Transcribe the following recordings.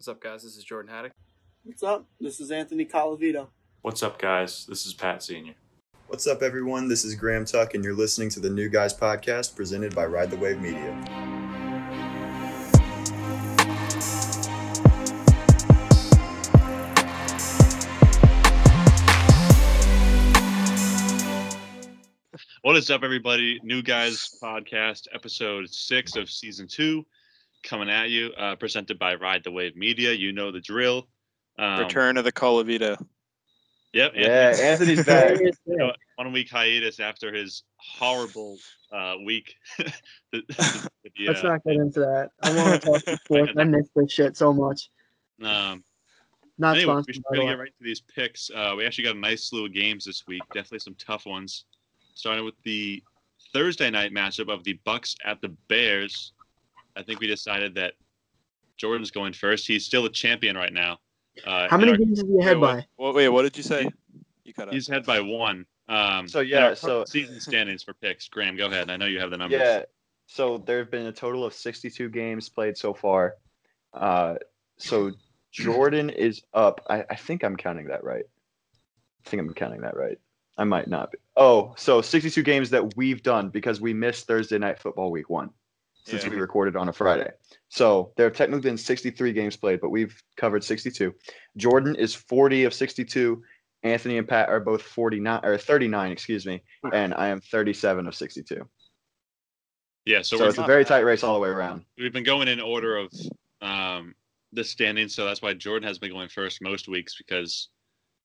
What's up, guys? This is Jordan Haddock. What's up? This is Anthony Colavito. What's up, guys? This is Pat Senier. What's up, everyone? This is Graham Tuck, and you're listening to the New Guys podcast presented by Ride the Wave Media. What is up, everybody? New Guys Podcast, episode six of season two, coming at you, uh, presented by Ride the Wave Media. You know the drill. Um, Return of the Colavito. Yep. Yeah, Anthony's back. you know, one week hiatus after his horrible uh, week. The- the, Let's uh, not get into that. I want to talk to sports. I miss this shit so much. um, Not anyway, we sponsored. should by the really get right to these picks. Uh, we actually got a nice slew of games this week. Definitely some tough ones. Starting with the Thursday night matchup of the Bucks at the Bears. I think we decided that Jordan's going first. He's still a champion right now. Uh, How many our- games is he ahead Wait, by? what, what- wait, what did you say? You cut. He's ahead by one. Um, So, yeah, so- season standings for picks. Graham, go ahead. I know you have the numbers. Yeah. So there have been a total of 62 games played so far. Uh, so Jordan is up. I, I think I'm counting that right. I think I'm counting that right. I might not be. Oh, so 62 games that we've done because we missed Thursday night football week one since Yeah. we recorded on a Friday. So there have technically been 63 games played, but we've covered 62. Jordan is 40 of 62. Anthony and Pat are both 49 or 39, excuse me, and I am 37 of 62. Yeah. So, So, we're, it's a very tight race all the way around. we've been going in order of um, the standings. So that's why Jordan has been going first most weeks because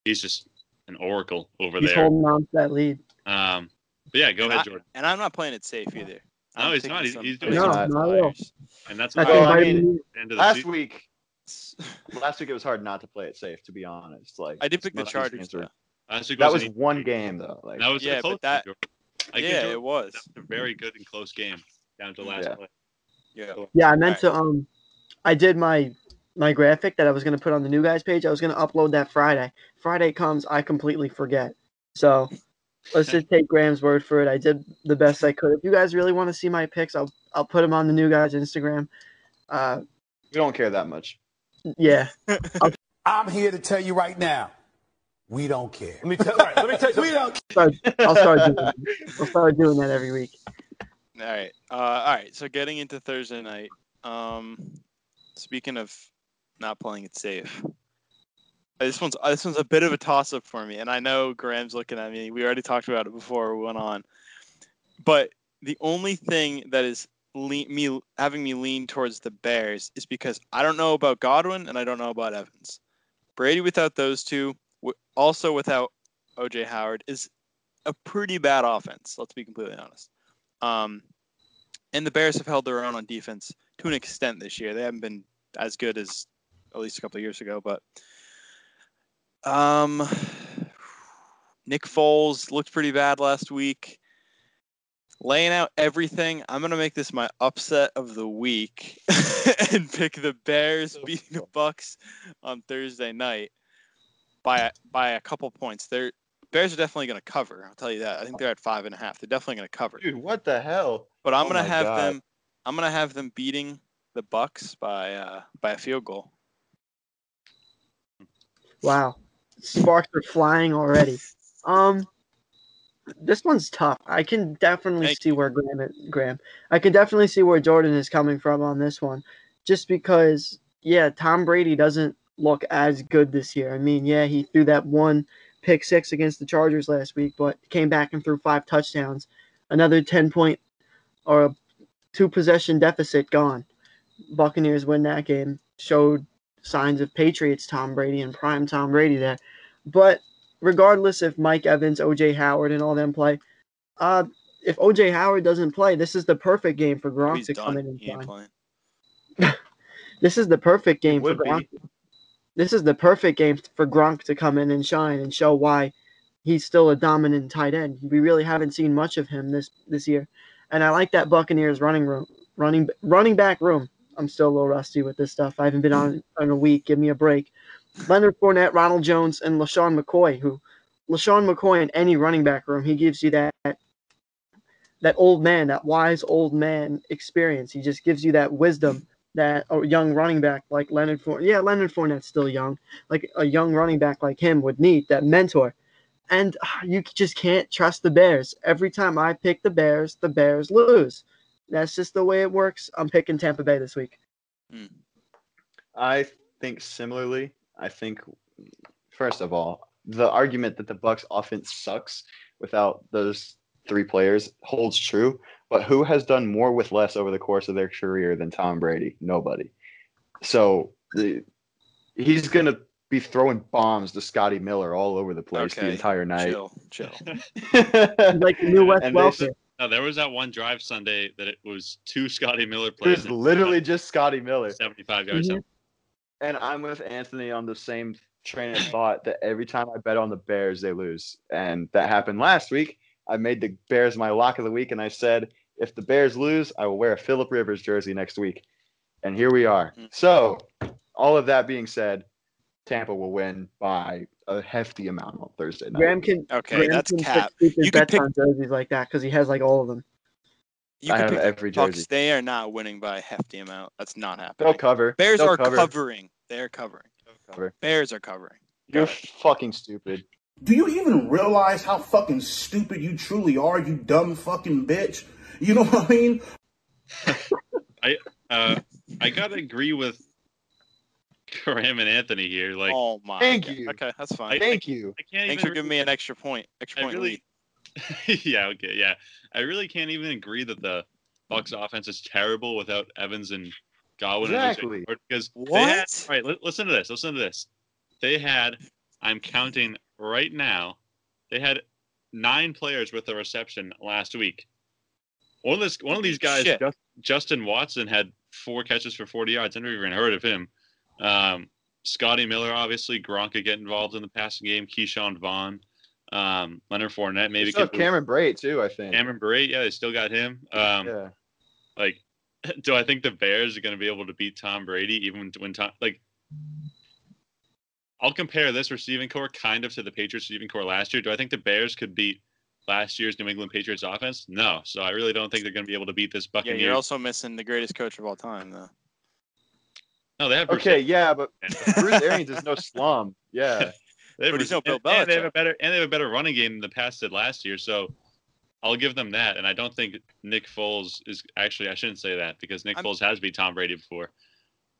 he's just an oracle over He's there. holding on to that lead. Um, but yeah, go And ahead, I- Jordan. And I'm not playing it safe either. No, he's not. He's- some- he's some doing No, bad not at all. flyers. And that's That's why Well, I vitamin mean, end of the Last season. week, last week it was hard not to play it safe. To be honest, like I did pick the most of these Chargers. games were- Last week That was an- one game though. Like That was Yeah, close but that- I give Yeah, it was. that was a very good and close game down to the last Yeah. play. Yeah. Yeah, I meant Alright. to. Um, I did my my graphic that I was gonna put on the new guys page. I was gonna upload that Friday. Friday comes, I completely forget. So let's just take Graham's word for it. I did the best I could. If you guys really want to see my picks, I'll I'll put them on the new guys Instagram. Uh, we don't care that much. yeah. I'm here to tell you right now, we don't care. Let me tell, all right, let me tell you, we don't Start, I'll start doing. That. I'll start doing that every week. All right. Uh, all right. So getting into Thursday night. Um, speaking of not playing it safe, this one's uh, this one's a bit of a toss up for me, and I know Graham's looking at me. We already talked about it before we went on, but the only thing that is me having me lean towards the Bears is because I don't know about Godwin and I don't know about Evans. Brady without those two, also without OJ Howard, is a pretty bad offense. Let's be completely honest. Um, and the Bears have held their own on defense to an extent this year. They haven't been as good as at least a couple of years ago, but um, Nick Foles looked pretty bad last week. Laying out everything, I'm gonna make this my upset of the week and pick the Bears beating the Bucks on Thursday night by a, by a couple points. They're Bears are definitely gonna cover. I'll tell you that. I think they're at five and a half. They're definitely gonna cover. Dude, what the hell? But I'm Oh gonna have God. them. I'm gonna have them beating the Bucks by uh, by a field goal. Wow. Sparks are flying already. Um this one's tough. I can definitely Thank see where Graham Graham. I can definitely see where Jordan is coming from on this one. Just because yeah, Tom Brady doesn't look as good this year. I mean, yeah, he threw that one pick six against the Chargers last week, but came back and threw five touchdowns. Another 10 point or a two possession deficit gone. Buccaneers win that game. Showed signs of Patriots Tom Brady and prime Tom Brady there. But regardless if Mike Evans, OJ Howard, and all them play, uh, if OJ Howard doesn't play, this is the perfect game for Gronk He's to come in and He ain't shine. This is the perfect game for would be. Gronk. This is the perfect game for Gronk to come in and shine and show why he's still a dominant tight end. We really haven't seen much of him this this year, and I like that Buccaneers running room, running running back room. I'm still a little rusty with this stuff. I haven't been on in a week. Give me a break. Leonard Fournette, Ronald Jones, and LeSean McCoy. Who, LeSean McCoy in any running back room, he gives you that that old man, that wise old man experience. He just gives you that wisdom that a young running back like Leonard Fournette, yeah, Leonard Fournette's still young, like a young running back like him would need that mentor. And ah, you just can't trust the Bears. Every time I pick the Bears, the Bears lose. That's just the way it works. I'm picking Tampa Bay this week. Hmm. I think similarly. I think first of all, the argument that the Bucks offense sucks without those three players holds true. But who has done more with less over the course of their career than Tom Brady? Nobody. So the, he's gonna be throwing bombs to Scotty Miller all over the place the entire night. Chill, chill. Like new Wes And they- Welker. No, there was that one drive Sunday that it was two Scotty Miller It plays. was literally just Scotty Miller. 75 yards. Mhm. And I'm with Anthony on the same train of thought that every time I bet on the Bears, they lose. And that happened last week. I made the Bears my lock of the week, and I said, if the Bears lose, I will wear a Philip Rivers jersey next week. And here we are. Mm. So, all of that being said, Tampa will win by a hefty amount on Thursday night. Graham can. Okay, Graham that's can cap. You could bets pick- on jerseys like that because he has like all of them. You I have pick the every Bucks. jersey. They are not winning by a hefty amount. That's not happening. They'll happening. cover. Bears They'll are cover. covering. They're covering. cover. Bears are covering. You're fucking stupid. Do you even realize how fucking stupid you truly are, you dumb fucking bitch? You know what I mean? I Uh, I gotta agree with Graham and Anthony here. Like, oh my. Thank God. you. Okay, that's fine. Thank you. I can't Thanks even. for giving me an extra point. Extra I point really, yeah, okay, yeah. I really can't even agree that the Bucks offense is terrible without Evans and Godwin. Exactly. Jalen Hurts, because they had, What? all right, li- listen to this. Listen to this. They had. I'm counting right now. They had nine players with a reception last week. One of this, one of these guys, Shit. Justin Watson, had four catches for 40 yards. I never even heard of him. Um, Scotty Miller, obviously, Gronk could get involved in the passing game. Ke'Shawn Vaughn, um, Leonard Fournette, maybe They still could Cameron Brate too, I think. Cameron Brate, yeah, they still got him. Um, yeah. Like, do I think the Bears are going to be able to beat Tom Brady even when Tom like? I'll compare this receiving core kind of to the Patriots receiving core last year. Do I think the Bears could beat last year's New England Patriots offense? No. So I really don't think they're going to be able to beat this Yeah, you're also missing the greatest coach of all time, though. No, they have Bruce Okay, yeah, but Bruce Arians is no slum. Yeah. They have But he's Bruce- no Bill and, and they have a better and they have a better running game than the past did last year. So I'll give them that. And I don't think Nick Foles is actually I shouldn't say that because Nick I'm- Foles has beat Tom Brady before.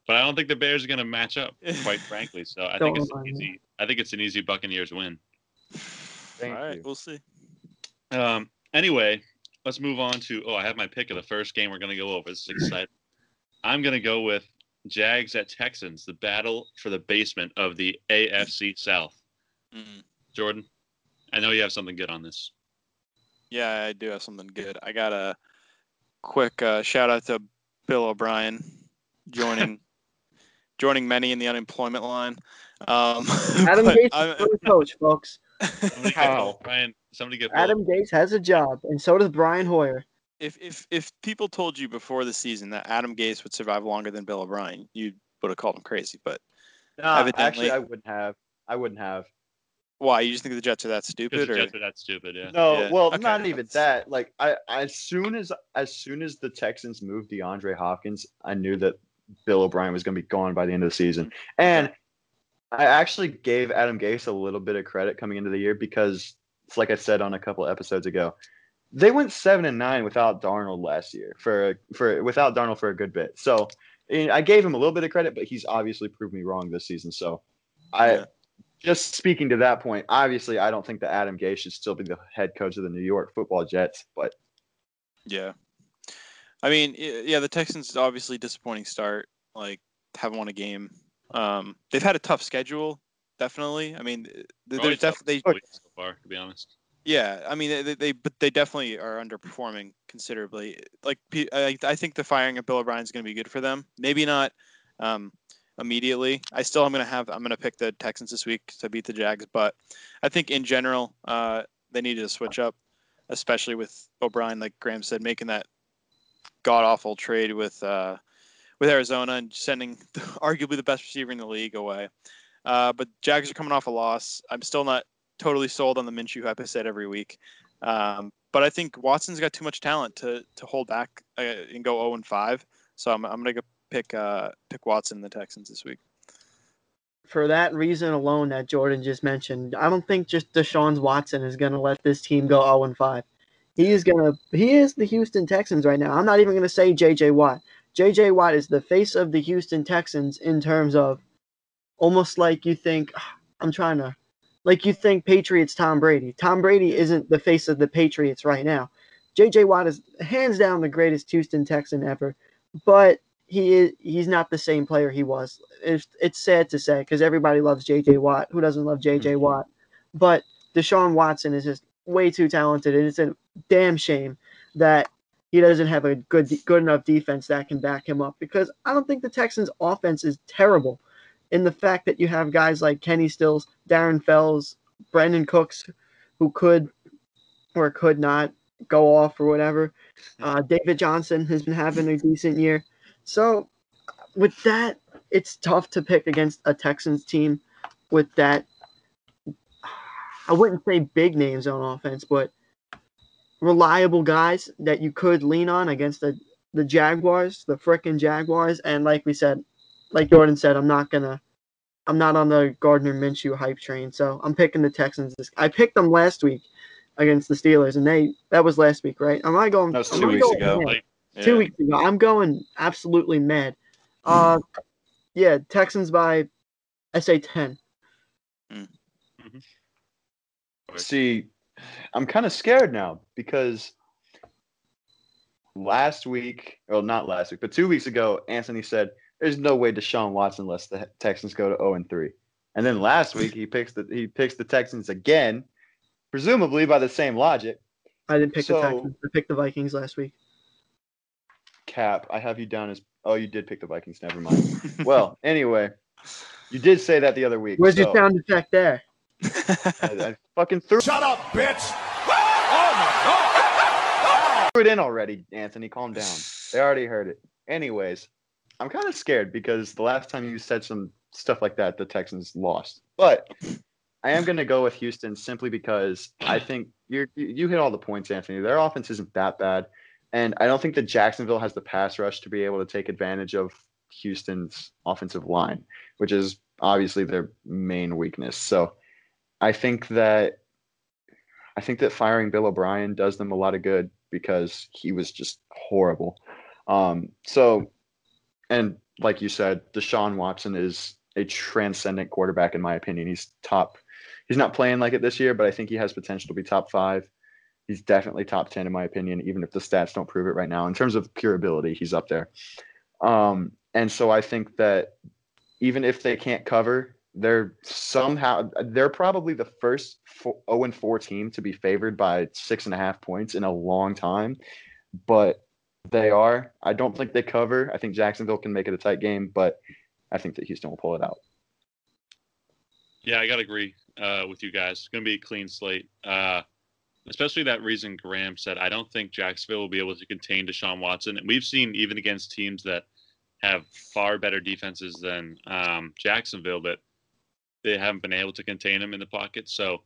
But I don't think the Bears are going to match up, quite frankly. So I think it's an remind me. easy. I think it's an easy Buccaneers win. Thank all right, you. we'll see. Um. Anyway, let's move on to. Oh, I have my pick of the first game we're going to go over. This is exciting. I'm going to go with Jags at Texans, the battle for the basement of the AFC South. Mm. Jordan, I know you have something good on this. Yeah, I do have something good. I got a quick uh, shout out to Bill O'Brien joining joining many in the unemployment line. Um, Adam but Gase I'm- is still coach, folks. Somebody get How? Bill O'Brien. Somebody get Bill. Adam Gase has a job, and so does Brian Hoyer. If if if people told you before the season that Adam Gase would survive longer than Bill O'Brien, you would have called him crazy. But no, actually, I wouldn't have. I wouldn't have. why? You just think the Jets are that stupid? the Or Jets are that stupid. Yeah. No, Yeah, well, okay, not even that. Like, I as soon as as soon as the Texans moved DeAndre Hopkins, I knew that Bill O'Brien was going to be gone by the end of the season. And I actually gave Adam Gase a little bit of credit coming into the year because, it's like I said on a couple episodes ago, they went seven and nine without Darnold last year for for without Darnold for a good bit. So I gave him a little bit of credit, but he's obviously proved me wrong this season. So I Yeah. just speaking to that point, obviously I don't think that Adam Gase should still be the head coach of the New York Football Jets, but Yeah. I mean, yeah, the Texans obviously disappointing start. Like, haven't won a game. Um, they've had a tough schedule, definitely. I mean, th- Probably there's definitely, so far, to be honest. Yeah. I mean, they, they, but they definitely are underperforming considerably. Like, I, I think the firing of Bill O'Brien is going to be good for them. Maybe not um, immediately. I still am going to have. I'm going to pick the Texans this week to beat the Jags, but I think in general, uh, they need to switch up, especially with O'Brien, like Graham said, making that god awful trade with uh, with Arizona and sending arguably the best receiver in the league away. Uh, but Jags are coming off a loss. I'm still not totally sold on the Minshew hype I said every week. Um, but I think Watson's got too much talent to to hold back uh, and go 0 and 5. So I'm, I'm gonna go pick uh pick Watson and the Texans this week. For that reason alone that Jordan just mentioned, I don't think just Deshaun's Watson is to let this team go 0 and 5. He is to he is the Houston Texans right now. I'm not even to say JJ Watt. JJ Watt is the face of the Houston Texans in terms of almost like you think I'm trying to like you think Patriots Tom Brady. Tom Brady isn't the face of the Patriots right now. JJ Watt is hands down the greatest Houston Texan ever, but he is he's not the same player he was. It's, it's sad to say because everybody loves JJ Watt. Who doesn't love JJ mm-hmm. Watt? But Deshaun Watson is just way too talented, and it's a damn shame that he doesn't have a good good enough defense that can back him up. Because I don't think the Texans' offense is terrible. In the fact that you have guys like Kenny Stills, Darren Fells, Brandin Cooks, who could or could not go off or whatever. Uh, David Johnson has been having a decent year. So with that, it's tough to pick against a Texans team with that. I wouldn't say big names on offense, but reliable guys that you could lean on against the the Jaguars, the frickin' Jaguars, and like we said, like Jordan said, I'm not gonna, I'm not on the Gardner Minshew hype train, so I'm picking the Texans. I picked them last week against the Steelers, and they that was last week, right? Am I going? That was am two weeks going ago. mad? Like, Two weeks ago. I'm going absolutely mad. Uh, yeah, Texans by, I say ten. See, I'm kind of scared now because last week, well, not last week, but two weeks ago, Anthony said there's no way Deshaun Watson lets the Texans go to 0 and 3. And then last week he picks the he picks the Texans again, presumably by the same logic. I didn't pick So- the Texans. I picked the Vikings last week. Cap, I have you down as oh, you did pick the Vikings. Never mind. well, anyway, you did say that the other week. Where's your sound effect there? I, I fucking threw Shut up, bitch! Threw it in already, Anthony. Calm down. They already heard it. Anyways, I'm kind of scared because the last time you said some stuff like that, the Texans lost. But I am going to go with Houston simply because I think you you hit all the points, Anthony. Their offense isn't that bad, and I don't think that Jacksonville has the pass rush to be able to take advantage of Houston's offensive line, which is obviously their main weakness. So I think that I think that firing Bill O'Brien does them a lot of good because he was just horrible. Um, so, and like you said, Deshaun Watson is a transcendent quarterback in my opinion. He's top. He's not playing like it this year, but I think he has potential to be top five. He's definitely top ten in my opinion, even if the stats don't prove it right now. In terms of pure ability, he's up there. Um, and so I think that even if they can't cover, they're somehow they're probably the first four, 0 and 4 team to be favored by six and a half points in a long time. But they are. I don't think they cover. I think Jacksonville can make it a tight game, but I think that Houston will pull it out. Yeah, I gotta agree uh, with you guys. It's gonna be a clean slate. Uh, especially that reason Graham said. I don't think Jacksonville will be able to contain Deshaun Watson. And we've seen even against teams that have far better defenses than um, Jacksonville that they haven't been able to contain him in the pocket. So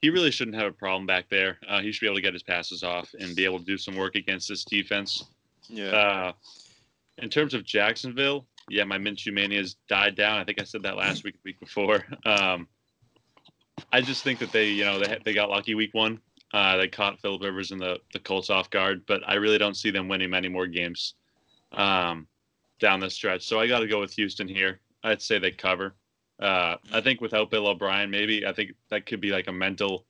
he really shouldn't have a problem back there. Uh, he should be able to get his passes off and be able to do some work against this defense. Yeah. Uh, in terms of Jacksonville, yeah, my Minshew mania has died down. I think I said that last week, week before. Um, I just think that they, you know, they they got lucky week one. Uh, they caught Philip Rivers and the the Colts off guard, but I really don't see them winning many more games um, down the stretch. So I got to go with Houston here. I'd say they cover. Uh, I think without Bill O'Brien, maybe I think that could be like a mental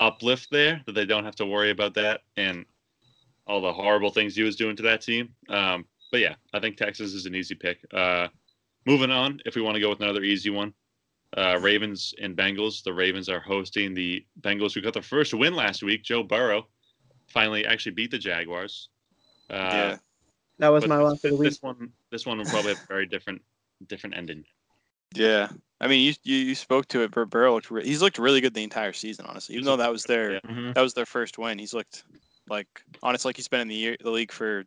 uplift there that they don't have to worry about that and all the horrible things he was doing to that team. Um, but yeah, I think Texas is an easy pick. Uh, moving on, if we want to go with another easy one, uh, Ravens and Bengals. The Ravens are hosting the Bengals, who got their first win last week. Joe Burrow finally actually beat the Jaguars. Uh, yeah. That was but my this- lock of the week. This one, this one will probably have a very different, different ending. Yeah. I mean, you you, you spoke to it. Bur- Burrow looked re- he's looked really good the entire season, honestly. Even though that was their Yeah. that was their first win, he's looked like honestly like he's been in the year, the league for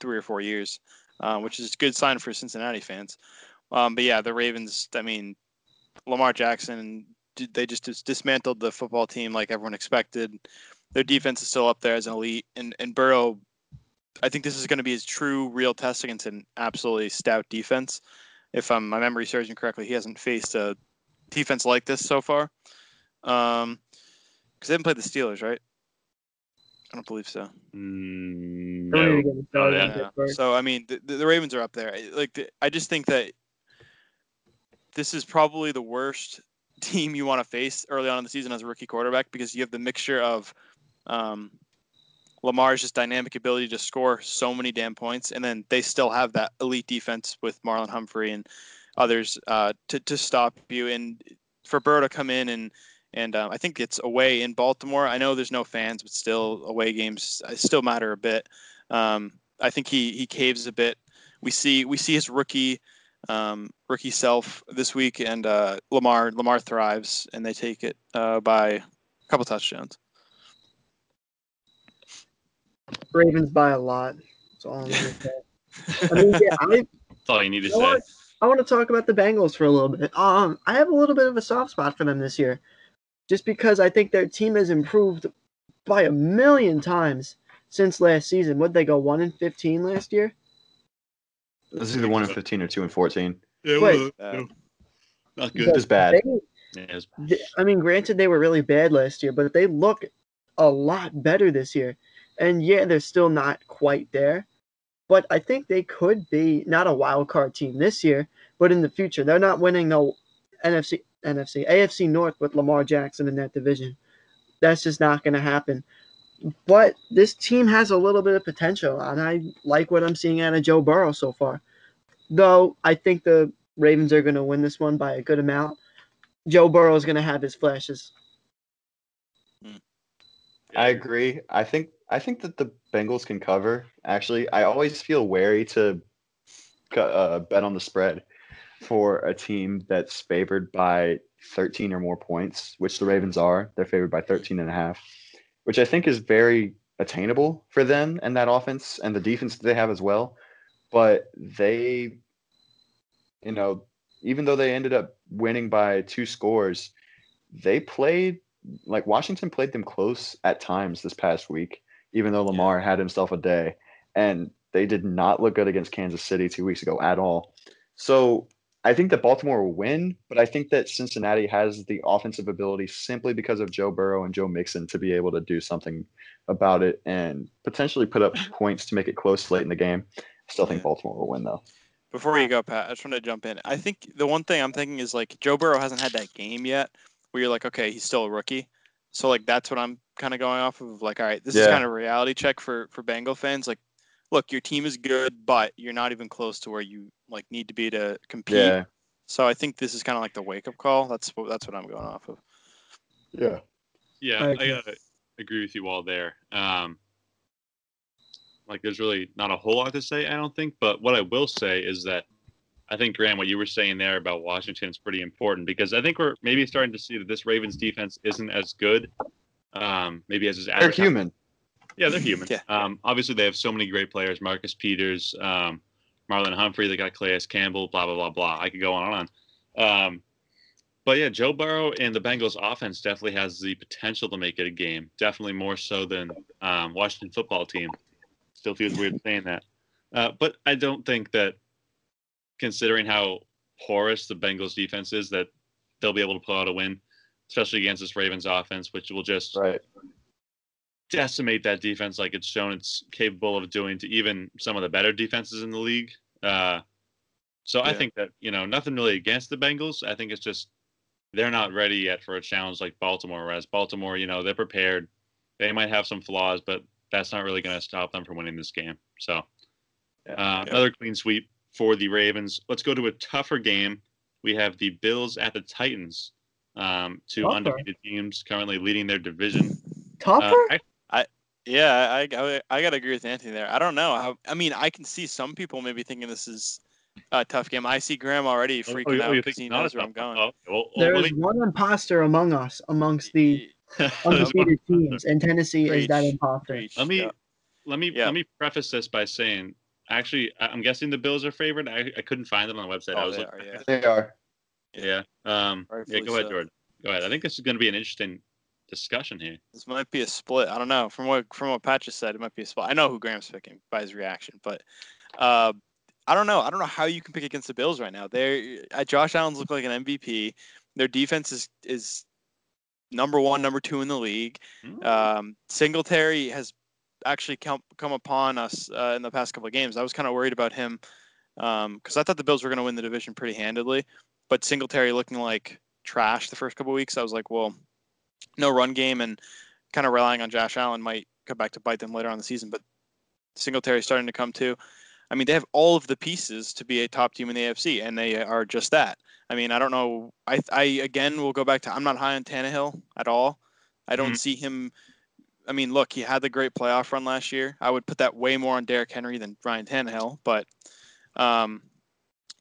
three or four years, uh, which is a good sign for Cincinnati fans. Um, but yeah, the Ravens. I mean, Lamar Jackson. They just dismantled the football team like everyone expected. Their defense is still up there as an elite, and and Burrow I think this is going to be his true, real test against an absolutely stout defense. If um, my memory serves me correctly, he hasn't faced a defense like this so far. Um, because they haven't played the Steelers, right? I don't believe so. Mm, no. need to get me No, yeah. on So I mean, the, the Ravens are up there. Like the, I just think that this is probably the worst team you want to face early on in the season as a rookie quarterback because you have the mixture of um, Lamar's just dynamic ability to score so many damn points, and then they still have that elite defense with Marlon Humphrey and others uh, to to stop you and for Burrow to come in and. And um, I think it's away in Baltimore. I know there's no fans, but still away games uh, still matter a bit. Um, I think he he caves a bit. We see we see his rookie um, rookie self this week, and uh, Lamar Lamar thrives, and they take it uh, by a couple touchdowns. Ravens by a lot. That's all I'm gonna say. I mean, yeah, I, That's all you need to You know say. what? I want to talk about the Bengals for a little bit. Um, I have a little bit of a soft spot for them this year, just because I think their team has improved by a million times since last season. Would they go one and fifteen last year? This is either one and fifteen or two and fourteen. Yeah, Wait. Uh, no. not It good. was bad. They, Yeah, it was- th- I mean, granted, they were really bad last year, but they look a lot better this year. And yeah, they're still not quite there, but I think they could be not a wild card team this year, but in the future. They're not winning no NFC, NFC, AFC North with Lamar Jackson in that division. That's just not going to happen. But this team has a little bit of potential, and I like what I'm seeing out of Joe Burrow so far. Though I think the Ravens are going to win this one by a good amount. Joe Burrow is going to have his flashes. I agree. I think I think that the Bengals can cover. Actually, I always feel wary to uh, bet on the spread for a team that's favored by 13 or more points, which the Ravens are. They're favored by 13 and a half, which I think is very attainable for them and that offense and the defense that they have as well. But they, you know, even though they ended up winning by two scores, they played like Washington played them close at times this past week, even though Lamar had himself a day, and they did not look good against Kansas City two weeks ago at all. So I think that Baltimore will win, but I think that Cincinnati has the offensive ability simply because of Joe Burrow and Joe Mixon to be able to do something about it and potentially put up points to make it close late in the game. I still think Baltimore will win though. Before you go, Pat, I just want to jump in. I think the one thing I'm thinking is like Joe Burrow hasn't had that game yet where you're like, okay, he's still a rookie. So like that's what I'm kind of going off of. Like, all right, this is kind of a reality check for for Bengal fans. Like, look, your team is good, but you're not even close to where you like need to be to compete. Yeah. So I think this is kind of like the wake up call. That's what that's what I'm going off of. Yeah. Yeah, I I, agree. gotta agree with you all there. Um, like, there's really not a whole lot to say, I don't think. But what I will say is that I think Graham, what you were saying there about Washington is pretty important because I think we're maybe starting to see that this Ravens defense isn't as good, um, maybe as is They're advertised. human. Yeah, they're human. Yeah. Um, obviously, they have so many great players: Marcus Peters, um, Marlon Humphrey. They got Calais Campbell. Blah blah blah blah. I could go on and on. Um, but yeah, Joe Burrow and the Bengals offense definitely has the potential to make it a game. Definitely more so than um, Washington football team. Still feels weird saying that, uh, but I don't think that, considering how porous the Bengals defense is, that they'll be able to pull out a win, especially against this Ravens offense, which will just Right. Decimate that defense like it's shown it's capable of doing to even some of the better defenses in the league. Uh, so I think that you know nothing really against the Bengals. I think it's just they're not ready yet for a challenge like Baltimore. Whereas Baltimore, you know, they're prepared. They might have some flaws, but that's not really going to stop them from winning this game. So uh, Yeah. another clean sweep for the Ravens. Let's go to a tougher game. We have the Bills at the Titans. Um, two Tougher? undefeated teams currently leading their division. Tougher? Uh, I- Yeah, I, I, I gotta agree with Anthony there. I don't know. How, I mean, I can see some people maybe thinking this is a tough game. I see Graham already Oh, freaking you- out oh, you because he knows where I'm going. one? Oh, well, well, there let is me- one imposter among us, amongst the undefeated teams, and Tennessee is that Preach. imposter. Preach, let me yeah. let me Yeah. let me preface this by saying, actually, I- I'm guessing the Bills are favored. I, I couldn't find it on the website. I Oh, was they looking. are, yeah. They are. Yeah. Um, yeah. Go ahead, so. Jordan. Go ahead. I think this is going to be an interesting discussion here. This might be a split. I don't know. From what from what Pat just said, it might be a split. I know who Graham's picking by his reaction, but uh, I don't know. I don't know how you can pick against the Bills right now. They're uh, Josh Allen's look like an MVP. Their defense is is number one, number two in the league. Hmm. Um, Singletary has actually come come upon us uh, in the past couple of games. I was kind of worried about him because I thought the Bills were going to win the division pretty handedly, but Singletary looking like trash the first couple of weeks. I was like, well, no run game and kind of relying on Josh Allen might come back to bite them later on the season. But Singletary starting to come too. I mean, they have all of the pieces to be a top team in the AFC, and they are just that. I mean, I don't know. I, I again will go back to I'm not high on Tannehill at all. I don't Mhm. see him. I mean, look, he had the great playoff run last year. I would put that way more on Derrick Henry than Ryan Tannehill. But um,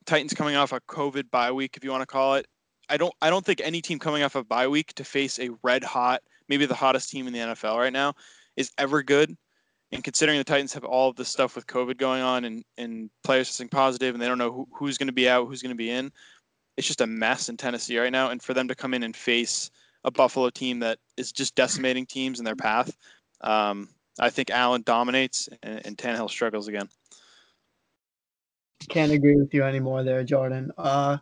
Titans coming off a COVID bye week, if you want to call it. I don't. I don't think any team coming off a bye week to face a red hot, maybe the hottest team in the NFL right now, is ever good. And considering the Titans have all of this stuff with COVID going on and, and players testing positive and they don't know who, who's going to be out, who's going to be in, it's just a mess in Tennessee right now. And for them to come in and face a Buffalo team that is just decimating teams in their path, um, I think Allen dominates and, and Tannehill struggles again. Can't agree with you anymore there, Jordan. Uh,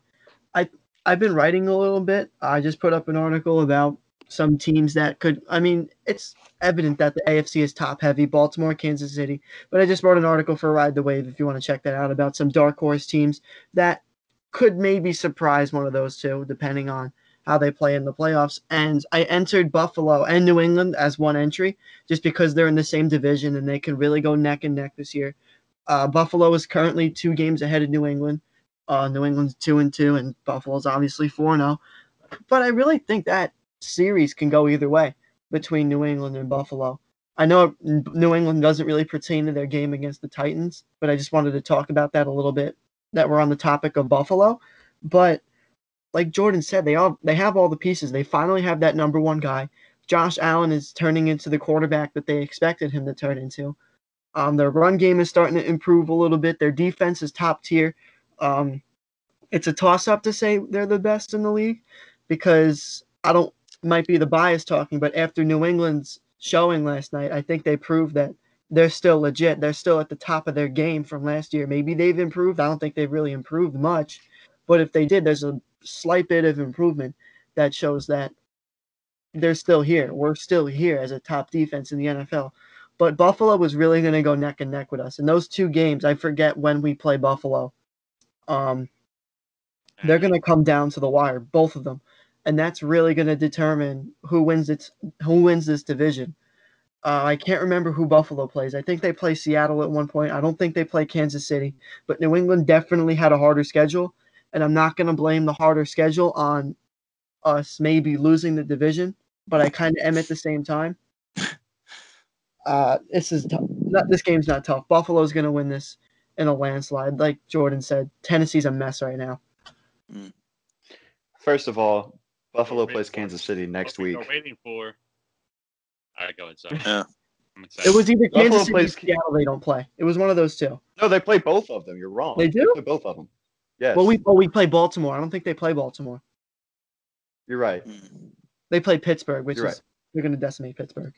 I've been writing a little bit. I just put up an article about some teams that could. I mean, it's evident that the AFC is top heavy: Baltimore, Kansas City. But I just wrote an article for Ride the Wave if you want to check that out about some dark horse teams that could maybe surprise one of those two, depending on how they play in the playoffs. And I entered Buffalo and New England as one entry, just because they're in the same division and they can really go neck and neck this year. Uh, Buffalo is currently two games ahead of New England. Uh, New England's two and two, and Buffalo's obviously four zero. But I really think that series can go either way between New England and Buffalo. I know New England doesn't really pertain to their game against the Titans, but I just wanted to talk about that a little bit. That we're on the topic of Buffalo, but like Jordan said, they all they have all the pieces. They finally have that number one guy. Josh Allen is turning into the quarterback that they expected him to turn into. Um, their run game is starting to improve a little bit. Their defense is top tier. Um, it's a toss up to say they're the best in the league because I don't might be the bias talking, but after New England's showing last night, I think they proved that they're still legit. They're still at the top of their game from last year. Maybe they've improved. I don't think they've really improved much, but if they did, there's a slight bit of improvement that shows that they're still here. We're still here as a top defense in the NFL. But Buffalo was really going to go neck and neck with us. In those two games, I forget when we play Buffalo. Um, they're going to come down to the wire, both of them, and that's really going to determine who wins its who wins this division. Uh, I can't remember who Buffalo plays. I think they play Seattle at one point. I don't think they play Kansas City, but New England definitely had a harder schedule, and I'm not going to blame the harder schedule on us maybe losing the division, but I kind of am at the same time. Uh, this is tough. Not, this game's not tough. Buffalo's going to win this in a landslide, like Jordan said. Tennessee's a mess right now. First of all, Buffalo Wait plays for Kansas City next What we week. are waiting for. All right, go ahead. Sorry. Yeah. I'm excited. It was either Buffalo Kansas City or Seattle. They don't play. It was one of those two. No, they play both of them. You're wrong. They do? play both of them. Yes. Well, we oh we play Baltimore. I don't think they play Baltimore. You're right. Mm. They play Pittsburgh, which You're is they're going to decimate Pittsburgh.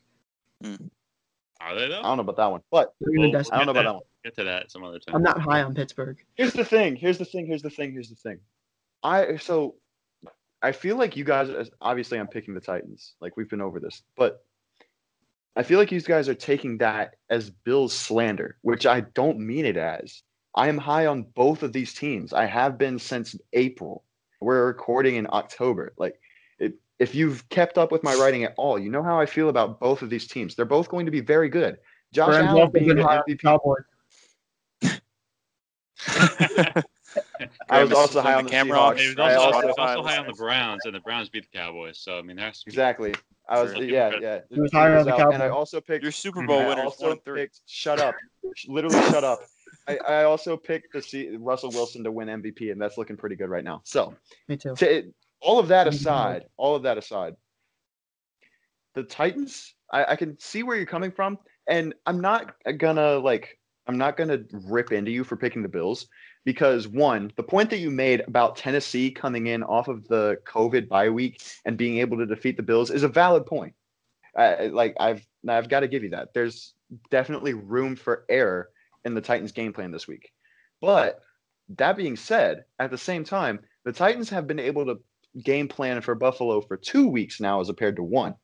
Are they though? I don't know about that one, but Well, we'll. I don't know get about that one. Get to that some other time. I'm not high on Pittsburgh. Here's the thing. Here's the thing. Here's the thing. Here's the thing. I so I feel like you guys. Obviously, I'm picking the Titans. Like we've been over this, but I feel like you guys are taking that as Bill's slander, which I don't mean it as. I am high on both of these teams. I have been since April. We're recording in October. Like, it, if you've kept up with my writing at all, you know how I feel about both of these teams. They're both going to be very good. Josh Allen being been the high on MVP. Cowboys. I was also high on the the camera off. Seahawks. He was I also, also- he was also Spotify high on the. Browns, and the Browns beat the Cowboys. So I mean, there has to be Exactly. I was Sure. yeah yeah. He was higher on the And I also picked. Your Super Bowl winner. also one and three. picked. Shut up. Literally shut up. I, I also picked the C, Russell Wilson to win MVP, and that's looking pretty good right now. So, Me too. to, all of that Mhm. aside, all of that aside, the Titans, I, I can see where you're coming from, and I'm not gonna like, I'm not gonna rip into you for picking the Bills. because one, the point that you made about Tennessee coming in off of the COVID bye week and being able to defeat the Bills is a valid point. Uh, like I've I've got to give you that. There's definitely room for error in the Titans' game plan this week. But that being said, at the same time, the Titans have been able to game plan for Buffalo for two weeks now as compared to one.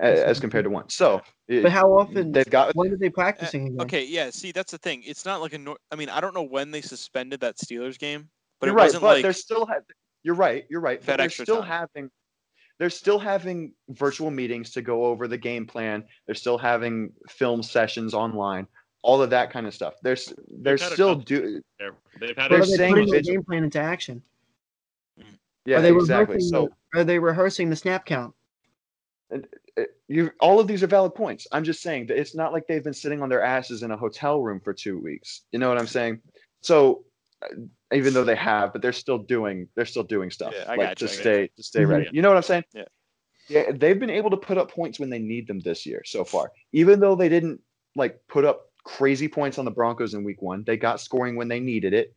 A- As compared to one. So, But how often? they've got When are they Uh, practicing again? okay, yeah. See, that's the thing. It's not like a. nor- I mean, I don't know when they suspended that Steelers game, but you're it right, wasn't but like they're still ha- you're right, you're right. That But they're extra still time. having they're still having virtual meetings to go over the game plan. They're still having film sessions online, all of that kind of stuff. They're they're had a still couple- do They're- They've had they're a are they saying putting their vigil- game plan into action? yeah, are they exactly. So the, are they rehearsing the snap count? Uh, you all of these are valid points. I'm just saying that it's not like they've been sitting on their asses in a hotel room for two weeks. You know what I'm saying? So uh, even though they have, but they're still doing they're still doing stuff Yeah, I like got to you, I stay to stay ready. You know what I'm saying? Yeah. Yeah, they've been able to put up points when they need them this year so far. Even though they didn't like put up crazy points on the Broncos in week one, they got scoring when they needed it.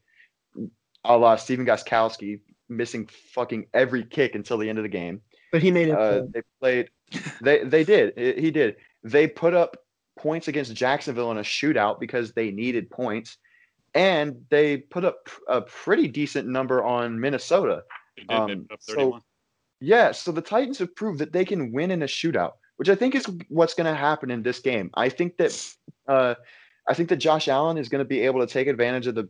A la Stephen Gostkowski missing fucking every kick until the end of the game. But he made it. Uh, they played. They they did. He did. They put up points against Jacksonville in a shootout because they needed points, and they put up a pretty decent number on Minnesota. They did, um, so- 31. Yeah, so the Titans have proved that they can win in a shootout, which I think is what's going to happen in this game. I think that uh, I think that Josh Allen is going to be able to take advantage of the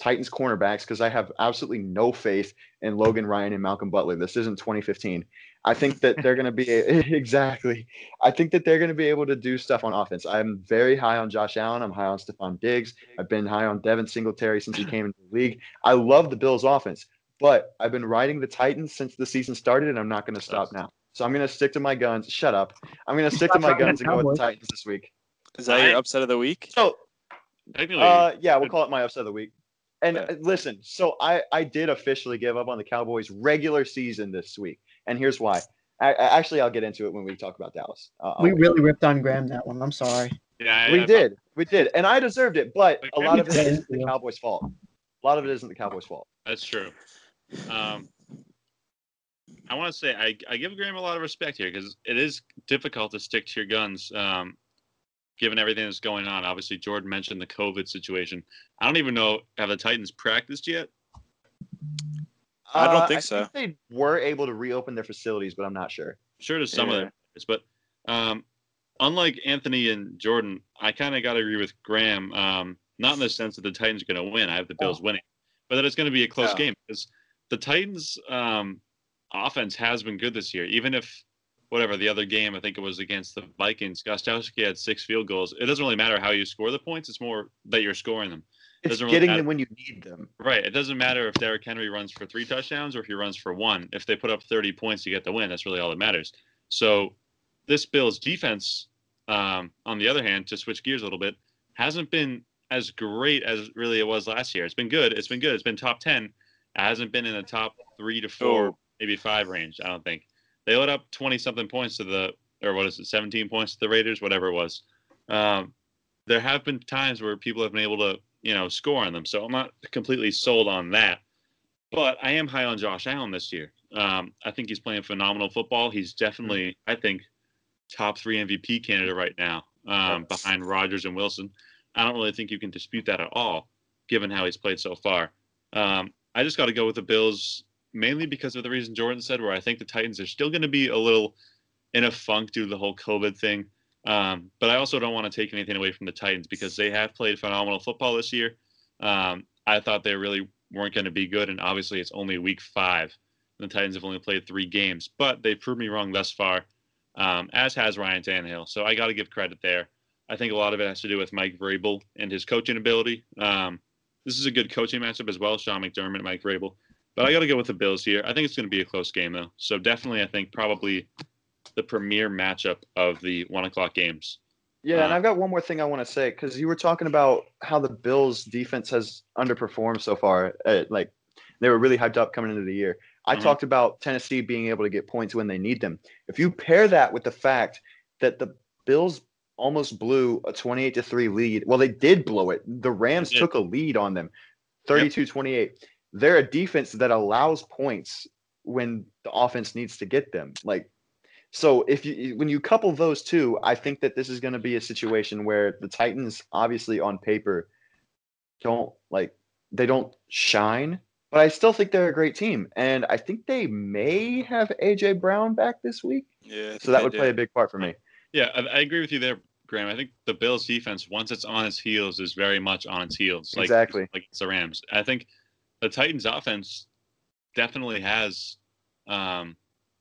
Titans cornerbacks because I have absolutely no faith in Logan Ryan and Malcolm Butler. This isn't 2015. I think that they're going to be exactly. I think that they're going to be able to do stuff on offense. I'm very high on Josh Allen. I'm high on Stefon Diggs. I've been high on Devin Singletary since he came into the league. I love the Bills' offense, but I've been riding the Titans since the season started, and I'm not going to stop now. So I'm going to stick to my guns. Shut up. I'm going to stick to my guns and go with the Titans this week. is that your upset of the week? So uh, yeah, we'll call it my upset of the week. And uh, listen, so I I did officially give up on the Cowboys regular season this week, and here's why. I, I, actually, I'll get into it when we talk about Dallas. Uh, we I'll- really ripped on Graham that one. I'm sorry. yeah, I- we I- did, we did, and I deserved it. But Like, a lot of it Graham- isn't the Cowboys' fault. A lot of it isn't the Cowboys' fault. That's true. Um, I want to say I, I give Graham a lot of respect here because it is difficult to stick to your guns, um, given everything that's going on. Obviously, Jordan mentioned the COVID situation. I don't even know have the Titans practiced yet. I don't Uh, think so. they were able to reopen their facilities, but I'm not sure. Sure, to some of them, but um, unlike Anthony and Jordan, I kind of got to agree with Graham. Um, not in the sense that the Titans are going to win. I have the Bills winning, but that it's going to be a close Oh. game because the Titans' um, offense has been good this year. Even if whatever the other game, I think it was against the Vikings, Gostkowski had six field goals. It doesn't really matter how you score the points; it's more that you're scoring them. It's really getting them when you need them. Right. It doesn't matter if Derrick Henry runs for three touchdowns or if he runs for one. If they put up 30 points to get the win, that's really all that matters. So this Bills defense, um, on the other hand, to switch gears a little bit, hasn't been as great as really it was last year. It's been good. It's been good. It's been top 10. It hasn't been in the top three to four, Oh. maybe five range. I don't think. They let up 20 something points to the, or what is it, 17 points to the Raiders, whatever it was. Um, there have been times where people have been able to, you know, score on them. So I'm not completely sold on that. But I am high on Josh Allen this year. Um, I think he's playing phenomenal football. He's definitely, I think, top three MVP candidate right now, um, behind Rodgers and Wilson. I don't really think you can dispute that at all, given how he's played so far. Um, I just got to go with the Bills mainly because of the reason Jordan said, where I think the Titans are still going to be a little in a funk due to the whole COVID thing. Um, but I also don't want to take anything away from the Titans because they have played phenomenal football this year. Um, I thought they really weren't going to be good, and obviously it's only week five. The Titans have only played three games, but they've proved me wrong thus far, um, as has Ryan Tannehill. So I got to give credit there. I think a lot of it has to do with Mike Vrabel and his coaching ability. Um, this is a good coaching matchup as well, Sean McDermott, Mike Vrabel. But I got to go with the Bills here. I think it's going to be a close game, though. So definitely, I think probably the premier matchup of the one o'clock games. Yeah, and Uh, I've got one more thing I want to say because you were talking about how the Bills' defense has underperformed so far. Uh, like they were really hyped up coming into the year. I Mhm. talked about Tennessee being able to get points when they need them. If you pair that with the fact that the Bills' almost blew a 28 to 3 lead. Well, they did blow it. The Rams took a lead on them 32 28. They're a defense that allows points when the offense needs to get them. Like, so if you when you couple those two, I think that this is going to be a situation where the Titans, obviously on paper, don't like they don't shine, but I still think they're a great team, and I think they may have AJ Brown back this week, Yeah. So that would do. play a big part for me. Yeah, I, I agree with you there, Graham. I think the Bills' defense, once it's on its heels, is very much on its heels. Like, Exactly. Like it's the Rams. I think the Titans' offense definitely has um,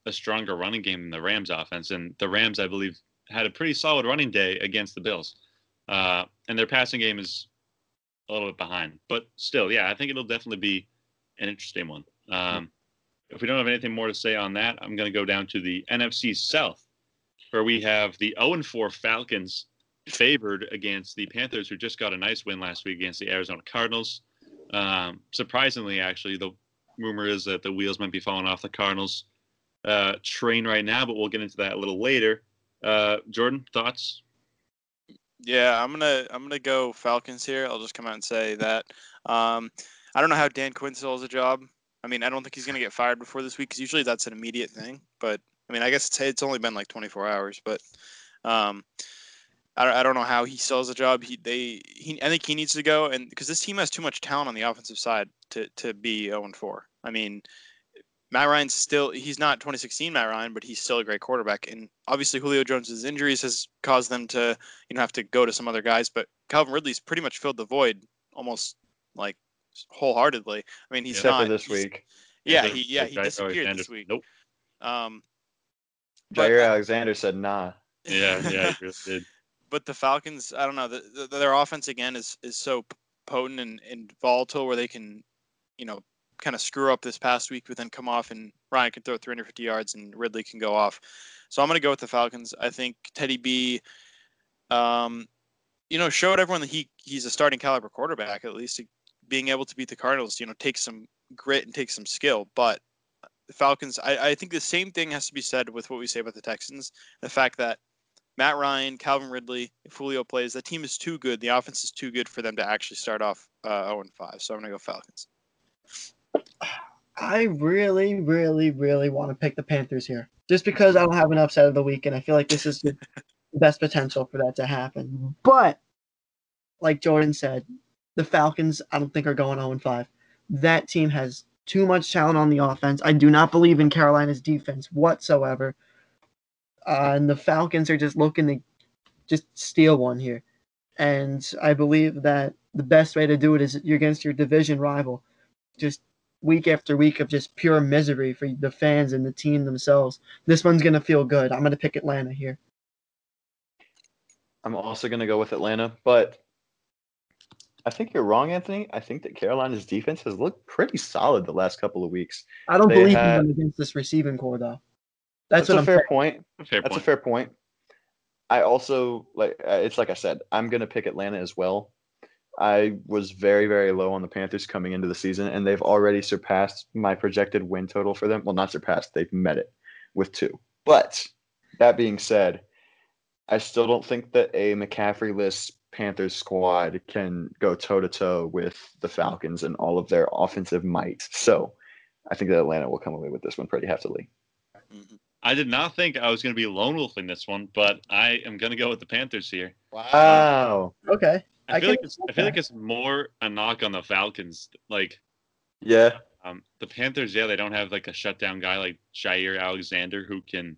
a stronger running game than the Rams' offense, and the Rams, I believe, had a pretty solid running day against the Bills, uh, and their passing game is a little bit behind. But still, yeah, I think it'll definitely be an interesting one. Um, if we don't have anything more to say on that, I'm going to go down to the NFC South where we have the 0 4 Falcons favored against the Panthers, who just got a nice win last week against the Arizona Cardinals. Um, surprisingly, actually, the rumor is that the wheels might be falling off the Cardinals uh, train right now, but we'll get into that a little later. Uh, Jordan, thoughts? Yeah, I'm gonna I'm gonna go Falcons here. I'll just come out and say that. Um, I don't know how Dan Quinn still has a job. I mean, I don't think he's gonna get fired before this week because usually that's an immediate thing. But I mean, I guess it's it's only been like 24 hours. But um, I don't, know how he still has a job. He they he I think he needs to go and because this team has too much talent on the offensive side to to be 0 and 4. I mean, Matt Ryan's still he's not 2016 Matt Ryan, but he's still a great quarterback. And obviously Julio Jones's injuries has caused them to you know have to go to some other guys. But Calvin Ridley's pretty much filled the void almost like wholeheartedly. I mean, he's Except not for this week, Yeah, he yeah he disappeared Alexander- this week. Nope. Um, but- Jaire Alexander said, "Nah." Yeah, yeah, he really did. but the Falcons, I don't know, the, the, their offense again is is so potent and, and volatile where they can, you know, kind of screw up this past week, but then come off and Ryan can throw 350 yards and Ridley can go off. So I'm going to go with the Falcons. I think Teddy B, um, you know, showed everyone that he he's a starting caliber quarterback. At least being able to beat the Cardinals, you know, takes some grit and takes some skill. But the Falcons, I, I think the same thing has to be said with what we say about the Texans. The fact that Matt Ryan, Calvin Ridley, if Julio plays, that team is too good. The offense is too good for them to actually start off uh, 0 and 5. So I'm going to go Falcons. I really, really, really want to pick the Panthers here, just because I don't have an upset of the week, and I feel like this is the best potential for that to happen. But like Jordan said, the Falcons I don't think are going 0 5. That team has too much talent on the offense. I do not believe in Carolina's defense whatsoever. Uh, and the Falcons are just looking to just steal one here. And I believe that the best way to do it is you're against your division rival. Just week after week of just pure misery for the fans and the team themselves. This one's going to feel good. I'm going to pick Atlanta here. I'm also going to go with Atlanta, but I think you're wrong, Anthony. I think that Carolina's defense has looked pretty solid the last couple of weeks. I don't They believe had- in them against this receiving corps, though. That's, That's, what a I'm fair saying. point. Fair That's point. a fair point. I also like uh, it's like I said, I'm gonna pick Atlanta as well. I was very very low on the Panthers coming into the season, and they've already surpassed my projected win total for them. Well, not surpassed; they've met it with two. But that being said, I still don't think that a McCaffrey-less Panthers squad can go toe to toe with the Falcons and all of their offensive might. So, I think that Atlanta will come away with this one pretty heftily. Mhm. I did not think I was going to be lone wolfing this one, but I am going to go with the Panthers here. Wow. Okay. I I feel can like it's, I feel like it's more a knock on the Falcons. Like Yeah. um, the Panthers, yeah, they don't have like a shutdown guy like Jaire Alexander who can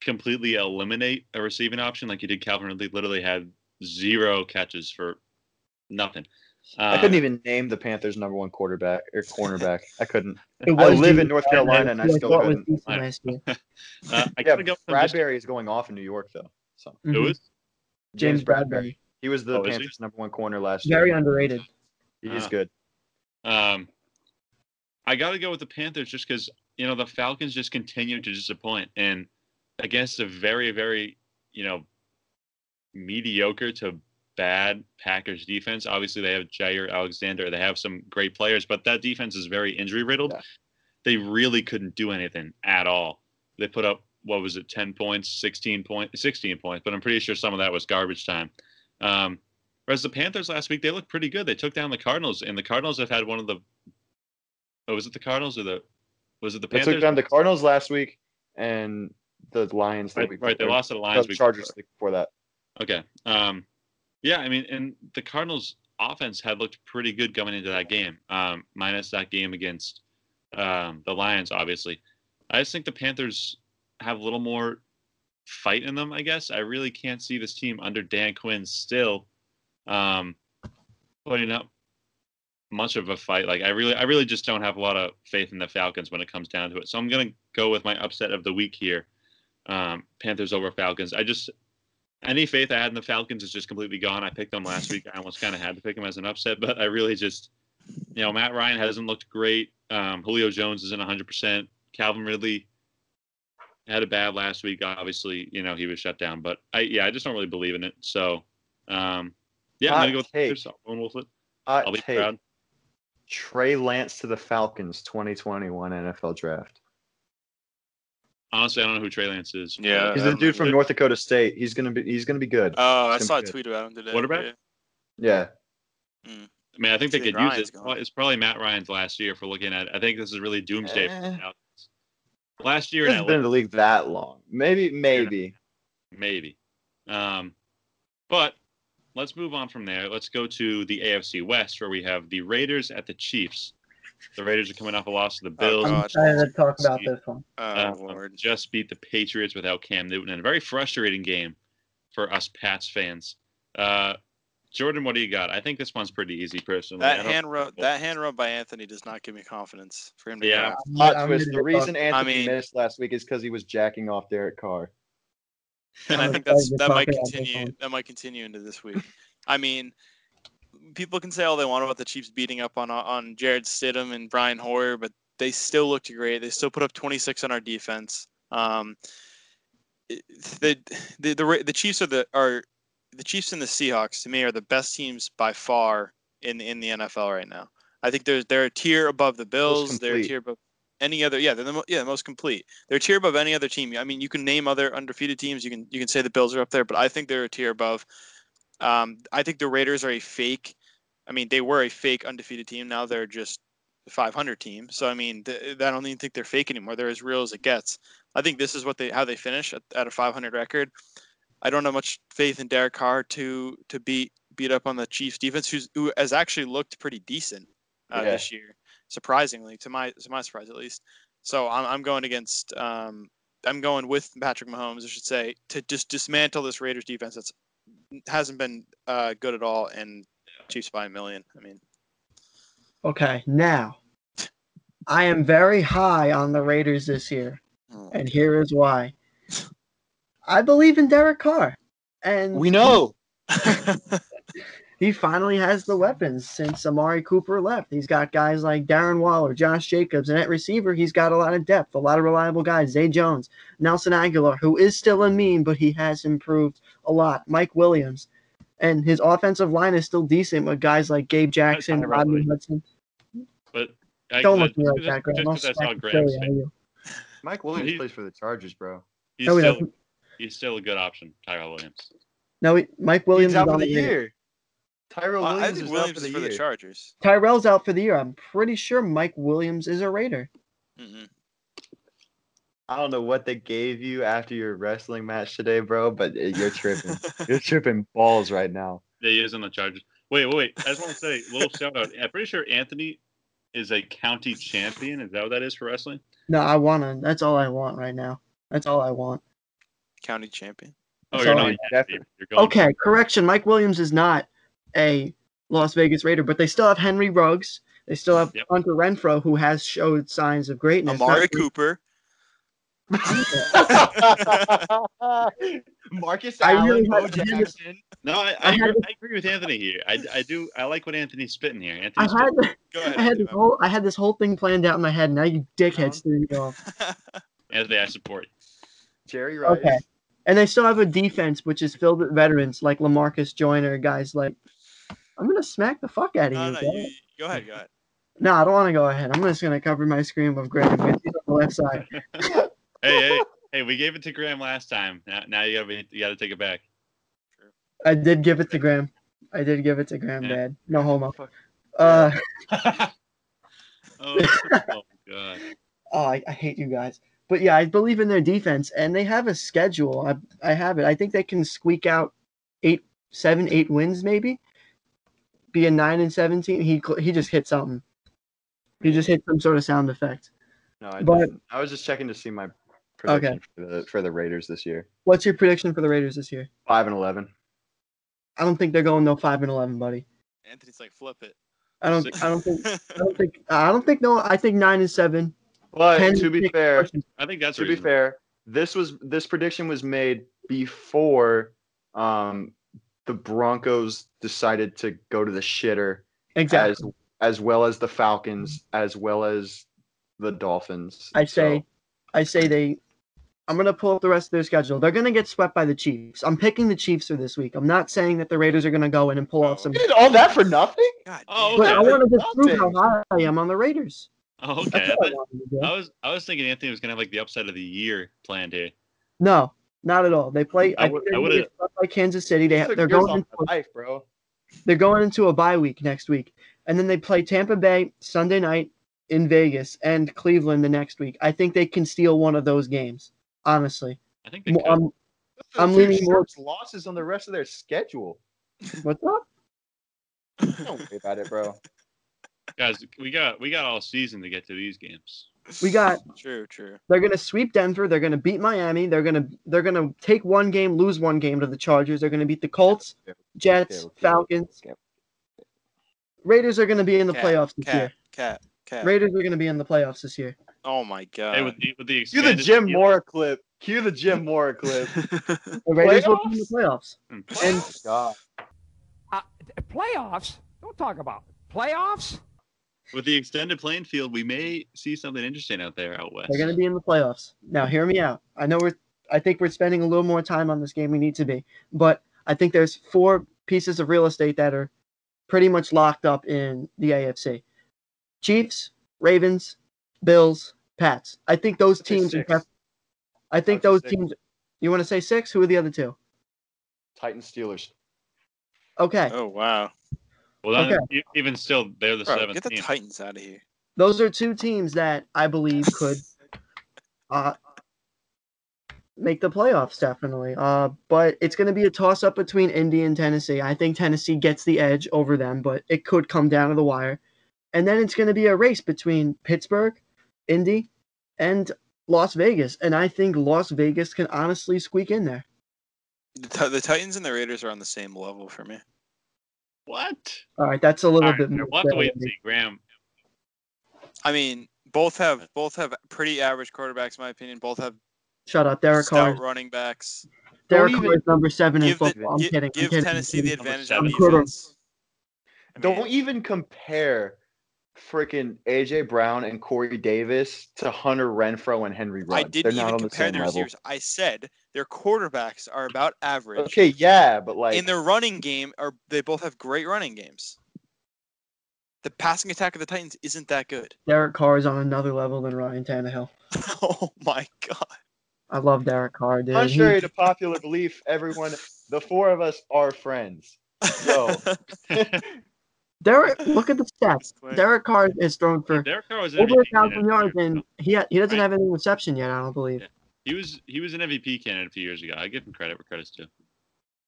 completely eliminate a receiving option like he did. Calvin Ridley literally had zero catches for nothing. I Uh, couldn't even name the Panthers' number one quarterback or cornerback. I couldn't. I live in North Carolina and I still thought it was couldn't. I- Uh, I Yeah, gotta go with just- Bradberry is going off in New York though. So Who Mhm. is? James Bradberry. He was the Oh. Panthers' number one corner last year. Very underrated. He's Ah. good. Um, I got to go with the Panthers just because you know the Falcons just continue to disappoint, and against a very, very you know mediocre to bad Packers defense. Obviously, they have Jaire Alexander. They have some great players, but that defense is very injury riddled. Yeah. They really couldn't do anything at all. They put up what was it, 10 points, 16 points, 16 points, but I'm pretty sure some of that was garbage time. Um, whereas the Panthers last week, they looked pretty good. They took down the Cardinals, and the Cardinals have had one of the. Oh, was it the Cardinals or the? Was it the Panthers? They took down the Cardinals last week and the Lions. the right, week right, they lost to the The Lions. week Chargers before. before that. Okay. Um, yeah, I mean, and the Cardinals' offense had looked pretty good going into that game, um, minus that game against um, the Lions, obviously. I just think the Panthers have a little more fight in them, I guess. I really can't see this team under Dan Quinn still um, putting up much of a fight. Like I really, I really just don't have a lot of faith in the Falcons when it comes down to it. So I'm gonna go with my upset of the week here, um, Panthers over Falcons. I just any faith I had in the Falcons is just completely gone. I picked them last week. I almost kind of had to pick them as an upset, but I really just, you know, Matt Ryan hasn't looked great. Um, Julio Jones isn't 100%. Calvin Ridley had a bad last week. Obviously, you know, he was shut down, but I, yeah, I just don't really believe in it. So, um, yeah, I'm going to go with. I'll with it. Hot I'll be proud. Trey Lance to the Falcons 2021 NFL draft. Honestly, I don't know who Trey Lance is. Yeah. He's I the dude know. from North Dakota State. He's gonna be he's gonna be good. Oh, I saw a gonna be good. tweet about him today. Quarterback? Yeah. Yeah. I mean, I think they could think use it. Gone. it's probably Matt Ryan's last year for looking at. I think this is really doomsday for the Eh. Last year in hasn't been in the league that long. Maybe maybe. maybe. Um, but let's move on from there. Let's go to the AFC West, where we have the Raiders at the Chiefs. The Raiders are coming off a loss to the Bills. Oh, I'm excited to talk about this one. Oh Uh, lord. just beat the Patriots without Cam Newton, and a very frustrating game for us Pats fans. Uh, Jordan, what do you got? I think this one's pretty easy, personally. That don't- hand rub, that hand rub by Anthony does not give me confidence for him to. Yeah. go. I'm- Hot I'm twist. The reason talk- Anthony mean- missed last week is because he was jacking off Derek Carr. and I think excited that's that might continue. That might continue into this week. I mean, people can say all they want about the Chiefs beating up on on Jarrett Stidham and Brian Hoyer, but they still looked great. They still put up 26 on our defense. Um, the, the the the Chiefs are the are the Chiefs and the Seahawks to me are the best teams by far in in the NFL right now. I think they're they're a tier above the Bills. They're a tier above any other. Yeah, they're the mo- yeah the most complete. They're a tier above any other team. I mean, you can name other undefeated teams. You can you can say the Bills are up there, but I think they're a tier above. Um, I think the Raiders are a fake. I mean, they were a fake undefeated team. Now they're just a 500 team. So I mean, th- I don't even think they're fake anymore. They're as real as it gets. I think this is what they how they finish at, at a 500 record. I don't have much faith in Derek Carr to to beat beat up on the Chiefs defense, who's who has actually looked pretty decent uh, Yeah. this year, surprisingly to my to my surprise at least. So I'm I'm going against um I'm going with Patrick Mahomes, I should say, to just dismantle this Raiders defense that's hasn't been uh, good at all, and Chiefs by a million. I mean, Okay, now I am very high on the Raiders this year, oh, and here is why. I believe in Derek Carr, and We know. he finally has the weapons since Amari Cooper left. He's got guys like Darren Waller, Josh Jacobs, and at receiver, he's got a lot of depth, a lot of reliable guys. Zay Jones, Nelson Agholor, who is still a meme, but he has improved a lot. Mike Williams, and his offensive line is still decent with guys like Gabe Jackson, Tyler Rodney Boyd. Hudson. But I, Don't look at me like just- that, Graham. just I'll 'cause I saw smack the Graham's silly out face. of you. Mike Williams He- plays for the Chargers, bro. He's No, still he's still a good option, Tyrell Williams. No, he- Mike Williams He's out is for on the the year. year. Tyrell I Williams think is Williams out for is the for year. the Chargers. Tyrell's out for the year. I'm pretty sure Mike Williams is a Raider. Mm-mm. I don't know what they gave you after your wrestling match today, bro, but uh, you're tripping. you're tripping balls right now. Yeah, he is on the Chargers. Wait, wait, wait. I just want to say a little shout out. I'm pretty sure Anthony is a county champion. Is that what that is for wrestling? No, I want to. That's all I want right now. That's all I want. County champion. Oh, So- you're not. Definitely. You're going. Okay, correction. Mike Williams is not a Las Vegas Raider, but they still have Henry Ruggs. They still have Yep. Hunter Renfrow, who has showed signs of greatness. Amari Not- Cooper. Marcus I Allen, really Bo had- Jackson. No, I, I I, had agree, I agree with Anthony here. I, I do. I like what Anthony's spitting here. I had spitting. Go ahead. I had this whole I had this whole thing planned out in my head. Now you dickheads No. threw me off. Anthony, I support. Jerry Rice. Okay. And they still have a defense which is filled with veterans like Lamarcus Joyner, guys like. I'm gonna smack the fuck out of no, you. no, bro. you, you- go ahead. Go ahead. No, I don't want to go ahead. I'm just gonna cover my screen with Graham. On the left side. Hey, hey, Hey, we gave it to Graham last time. Now, now you gotta be, you gotta take it back. I did give it to Graham. I did give it to Graham, Yeah. Dad. No homo. Fuck. Uh, oh, oh god. oh, I, I hate you guys. But yeah, I believe in their defense, and they have a schedule. I I have it. I think they can squeak out eight, seven, eight wins, maybe. Be a nine and seventeen. He he just hit something. He just hit some sort of sound effect. No, I But- didn't. I was just checking to see my prediction for the for the Raiders this year. What's your prediction for the Raiders this year? Five and eleven. I don't think they're going no five and eleven, buddy. Anthony's like flip it. I don't. I don't think. I don't think. I don't think. No, I think nine and seven. But 10 to be fair, questions. I think that's to be fair, this was this prediction was made before um, the Broncos decided to go to the shitter, exactly. as as well as the Falcons, as well as the Dolphins. I say, So, I say they. I'm gonna pull up the rest of their schedule. They're gonna get swept by the Chiefs. I'm picking the Chiefs for this week. I'm not saying that the Raiders are gonna go in and pull off Oh, some. you did all that for nothing. God Oh. But. I want to just prove how high I am on the Raiders. Oh, okay. I, I thought- wanted to do. I was I was thinking Anthony was gonna have like the upset of the year planned here. No, not at all. They play. I I, would- I would've- by Kansas City. They they're going into my life, bro. they're going into a bye week next week, and then they play Tampa Bay Sunday night in Vegas and Cleveland the next week. I think they can steal one of those games. Honestly, I think they Mo- could. um, I'm Two leaning more- losses on the rest of their schedule. what's up? Don't worry about it, bro. Guys, we got we got all season to get to these games. We got True, true. They're gonna sweep Denver. They're gonna beat Miami. They're gonna they're gonna take one game, lose one game to the Chargers. They're gonna beat the Colts, Jets, okay, Falcons. okay. Raiders are gonna be in the Cat, playoffs this Cat, year. cat, cat. Raiders are gonna be in the playoffs this year. Oh my god. Hey, with the with the Cue the Jim field- Mora clip. Cue the Jim Mora clip. The Raiders will be in the playoffs. And God. Uh, playoffs? Don't talk about playoffs. With the extended playing field, we may see something interesting out there out west. they're gonna be in the playoffs. Now, hear me out. I know we're I think we're spending a little more time on this game. We need to be, but I think there's four pieces of real estate that are pretty much locked up in the AFC. Chiefs, Ravens, Bills, Pats. I think those teams. are six. I think those six. teams. You want to say six? Who are the other two? Titans Steelers. Okay, oh wow. Well, then, okay. e- even still, they're the Bro, seventh get the team. Titans out of here. those are two teams that I believe could uh, make the playoffs. Definitely. Uh, but it's going to be a toss up between Indy and Tennessee. I think Tennessee gets the edge over them, but it could come down to the wire. And then it's going to be a race between Pittsburgh, Indy, and Las Vegas. And I think Las Vegas can honestly squeak in there. The, Ti- the Titans and the Raiders are on the same level for me. What? All right, that's a little All right, bit we'll more. have to wait and see. Graham, I mean, both have both have pretty average quarterbacks, in my opinion. Both have Shut up, Derek Carr. running backs. Derek Carr is number seven in Give, the, football. I'm gi- kidding. I'm give kidding. I'm Tennessee the kidding. advantage I'm on kidding. defense. I Don't even compare freaking AJ Brown and Corey Davis to Hunter Renfrow and Henry Ruggs. I They're didn't not even on the compare same their level. receivers. I said their quarterbacks are about average. Okay, yeah, but like in their running game, are they both have great running games? The passing attack of the Titans isn't that good. Derek Carr is on another level than Ryan Tannehill. oh my god! I love Derek Carr, dude. contrary He- to popular belief, everyone, the four of us are friends. So Derek, look at the stats. Derek Carr is thrown for Derek Carr was over a thousand yards, a few years and he ha- he doesn't Right. have any reception yet. I don't believe. Yeah. He was he was an MVP candidate a few years ago. I give him credit where credit's due.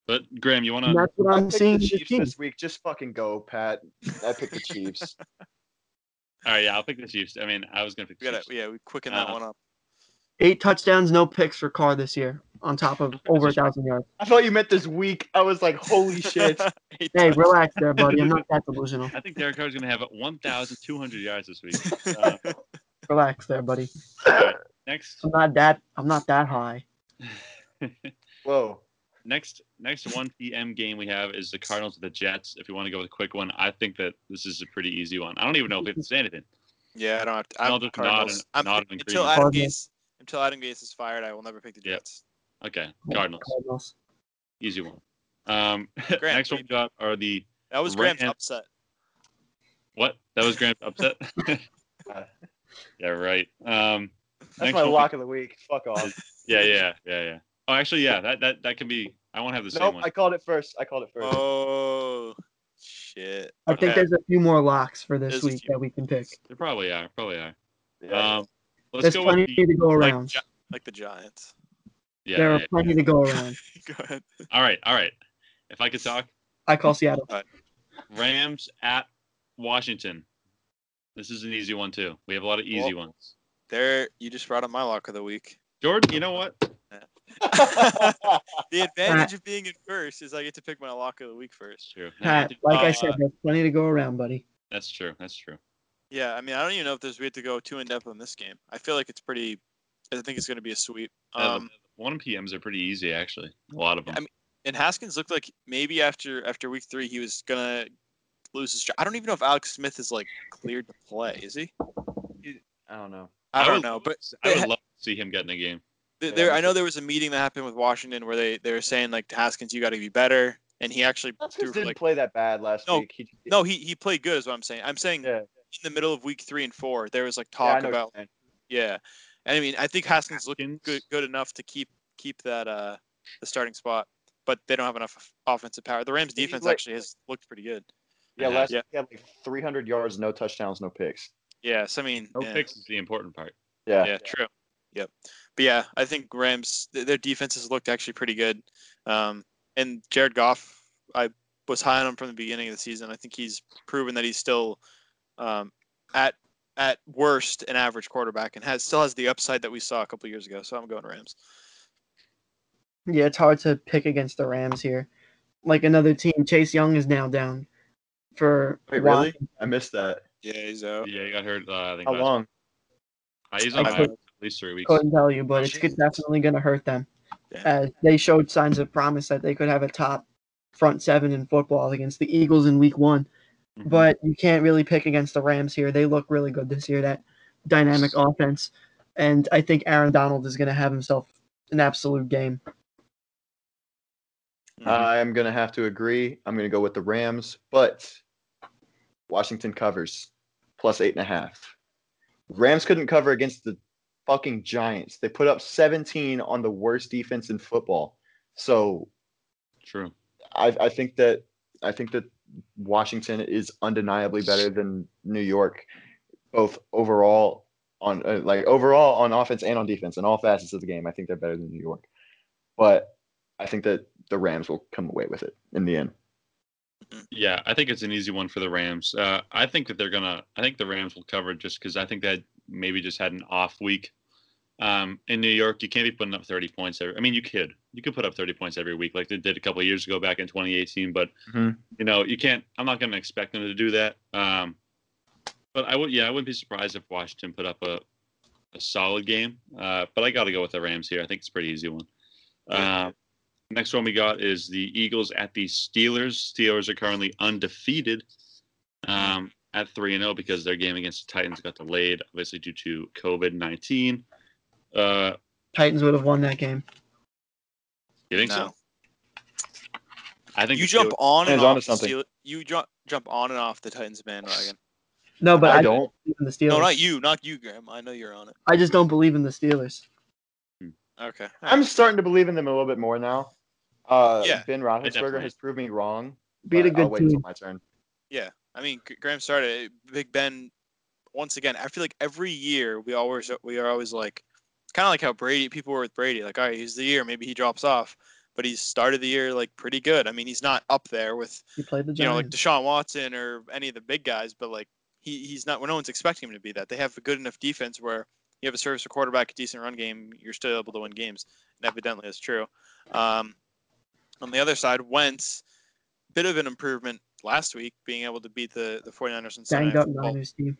But Graham, you want to? that's what I I'm picked seeing. the Chiefs this week. Just fucking go, Pat. I picked the Chiefs. All right, yeah, I'll pick the Chiefs. I mean, I was gonna pick we gotta, Chiefs. yeah, we quicken that Uh, one up. Eight touchdowns, no picks for Carr this year, on top of over a thousand yards. I thought you meant this week. I was like, holy shit. Hey, touchdowns. relax there, buddy. I'm not that delusional. I think Derek Carr is gonna have 1,200 yards this week. Uh, Relax there, buddy. next, I'm not that. I'm not that high. Whoa. next, next 1 p.m. game we have is the Cardinals with the Jets. If you want to go with a quick one, I think that this is a pretty easy one. I don't even know if we have to say anything. Yeah, I don't have to. I'll I'm just nod Cardinals. and- I'm nod pick- and until. Adam Cardinals. Gase until Adam Gase is fired, I will never pick the Yep. Jets. Okay, Cardinals, Cardinals. easy one. Um, Grant, next one we got are the That was Graham's Ram- upset. what? That was Grant upset. yeah, right. Um, That's next my lock of the week. Fuck off. Yeah, yeah, yeah, yeah. Oh, actually, yeah. That that that can be. I won't have the same Nope, one. I called it first. I called it first. Oh shit. I think there's a few more locks for this There's week that we can pick. There probably are. Probably are. Yeah. Um, let's There's go plenty with the. to go like, around. Gi- like the Giants. Yeah, there are yeah, plenty to go around. Go ahead. All right, all right. If I could talk, I call Seattle. Rams at Washington. This is an easy one too. We have a lot of easy Well- ones. There, you just brought up my lock of the week. Jordan, you know what? the advantage of being in first is I get to pick my lock of the week first. True. Pat, like I Uh, said, there's plenty to go around, buddy. That's true. That's true. Yeah, I mean, I don't even know if there's we have to go too in depth on this game. I feel like it's pretty. I think it's going to be a sweep. Um, the one PMs are pretty easy actually. A lot of them. I mean, and Haskins looked like maybe after after week three he was gonna lose his job. I don't even know if Alex Smith is like cleared to play. Is he? I don't know. I, would don't know, but I would ha- love to see him get in a game. th- there. I know there was a meeting that happened with Washington where they they were saying like Haskins, you got to be better, and he actually Haskins threw didn't like play that bad last No, week. He, no, he he played good is what I'm saying. I'm saying Yeah. In the middle of week three and four there was like talk know what about yeah, and I mean I think Haskins looked Haskins? good good enough to keep keep that uh the starting spot, but they don't have enough offensive power. The Rams defense like- actually has looked pretty good. Yeah, Yeah. last Yeah. week he had like 300 yards, no touchdowns, no picks. Yes, I mean No yeah. picks is the important part. Yeah. Yeah, true. Yep. But yeah, I think Rams th- their defense has looked actually pretty good. Um, and Jared Goff, I was high on him from the beginning of the season. I think he's proven that he's still um, at at worst an average quarterback and has still has the upside that we saw a couple years ago. So I'm going Rams. Yeah, it's hard to pick against the Rams here. Like another team, Chase Young is now down for Wait, really? I missed that. Yeah, he's out. Yeah, he got hurt. Uh, I think How last- long? Uh, he's I on my could- at least three weeks. Couldn't tell you, but it's good- definitely going to hurt them. Yeah. As they showed signs of promise that they could have a top front seven in football against the Eagles in Week One. Mhm. But you can't really pick against the Rams here. They look really good this year. That dynamic offense, and I think Aaron Donald is going to have himself an absolute game. I'm gonna have to agree. I'm gonna go with the Rams, but Washington covers plus eight and a half. Rams couldn't cover against the fucking Giants. They put up 17 on the worst defense in football. So True. I, I think that I think that Washington is undeniably better than New York, both overall on uh, like overall on offense and on defense in all facets of the game. I think they're better than New York, but I think that the Rams will come away with it in the end. Yeah, I think it's an easy one for the Rams. Uh, I think that they're gonna. I think the Rams will cover just because I think that maybe just had an off week. Um, in New York, you can't be putting up 30 points. Every, I mean, you could. You could put up 30 points every week, like they did a couple of years ago back in 2018. But Mhm. you know, you can't. I'm not going to expect them to do that. Um, but I would. Yeah, I wouldn't be surprised if Washington put up a a solid game. Uh, but I got to go with the Rams here. I think it's a pretty easy one. Uh, next one we got is the Eagles at the Steelers. Steelers are currently undefeated um, at 3 and 0 because their game against the Titans got delayed, obviously due to COVID 19. Uh, Titans would have won that game. You think No. so? I think You jump on and off the something. Steel- you jump jump on and off the Titans bandwagon. No, but I I, don't. believe in the Steelers. No, not you, not you, Graham. I know you're on it. I just don't believe in the Steelers. Okay. I'm starting to believe in them a little bit more now. Uh, Yeah, Ben Roethlisberger has proved me wrong. Beat a but I'll good wait team. until my turn. Yeah, I mean, Graham started Big Ben. Once again, I feel like every year we always we are always like, kind of like how Brady people were with Brady. Like, all right, he's the year, maybe he drops off, but he's started the year like pretty good. I mean, he's not up there with He played the you know like Deshaun Watson or any of the big guys, but like he he's not. Well, no one's expecting him to be that. They have a good enough defense where you have a service quarterback, a decent run game, you're still able to win games. And evidently, that's true. Um, on the other side, Wentz, bit of an improvement last week, being able to beat the the 49ers and Sunday Banged up Niners team.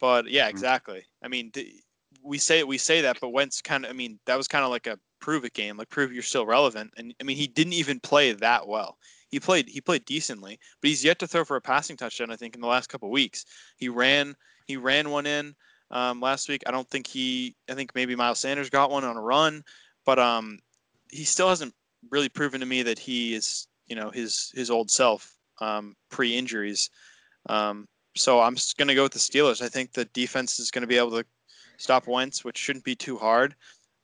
But yeah, Mhm. exactly. I mean, d- we say we say that, but Wentz kind of. I mean, that was kind of like a prove it game, like prove you're still relevant. And I mean, he didn't even play that well. He played he played decently, but he's yet to throw for a passing touchdown. I think in the last couple weeks, he ran he ran one in um, last week. I don't think he. I think maybe Miles Sanders got one on a run, but um, he still hasn't really proven to me that he is you know his his old self um, pre injuries. Um, so I'm just going to go with the Steelers. I think the defense is going to be able to stop Wentz, which shouldn't be too hard.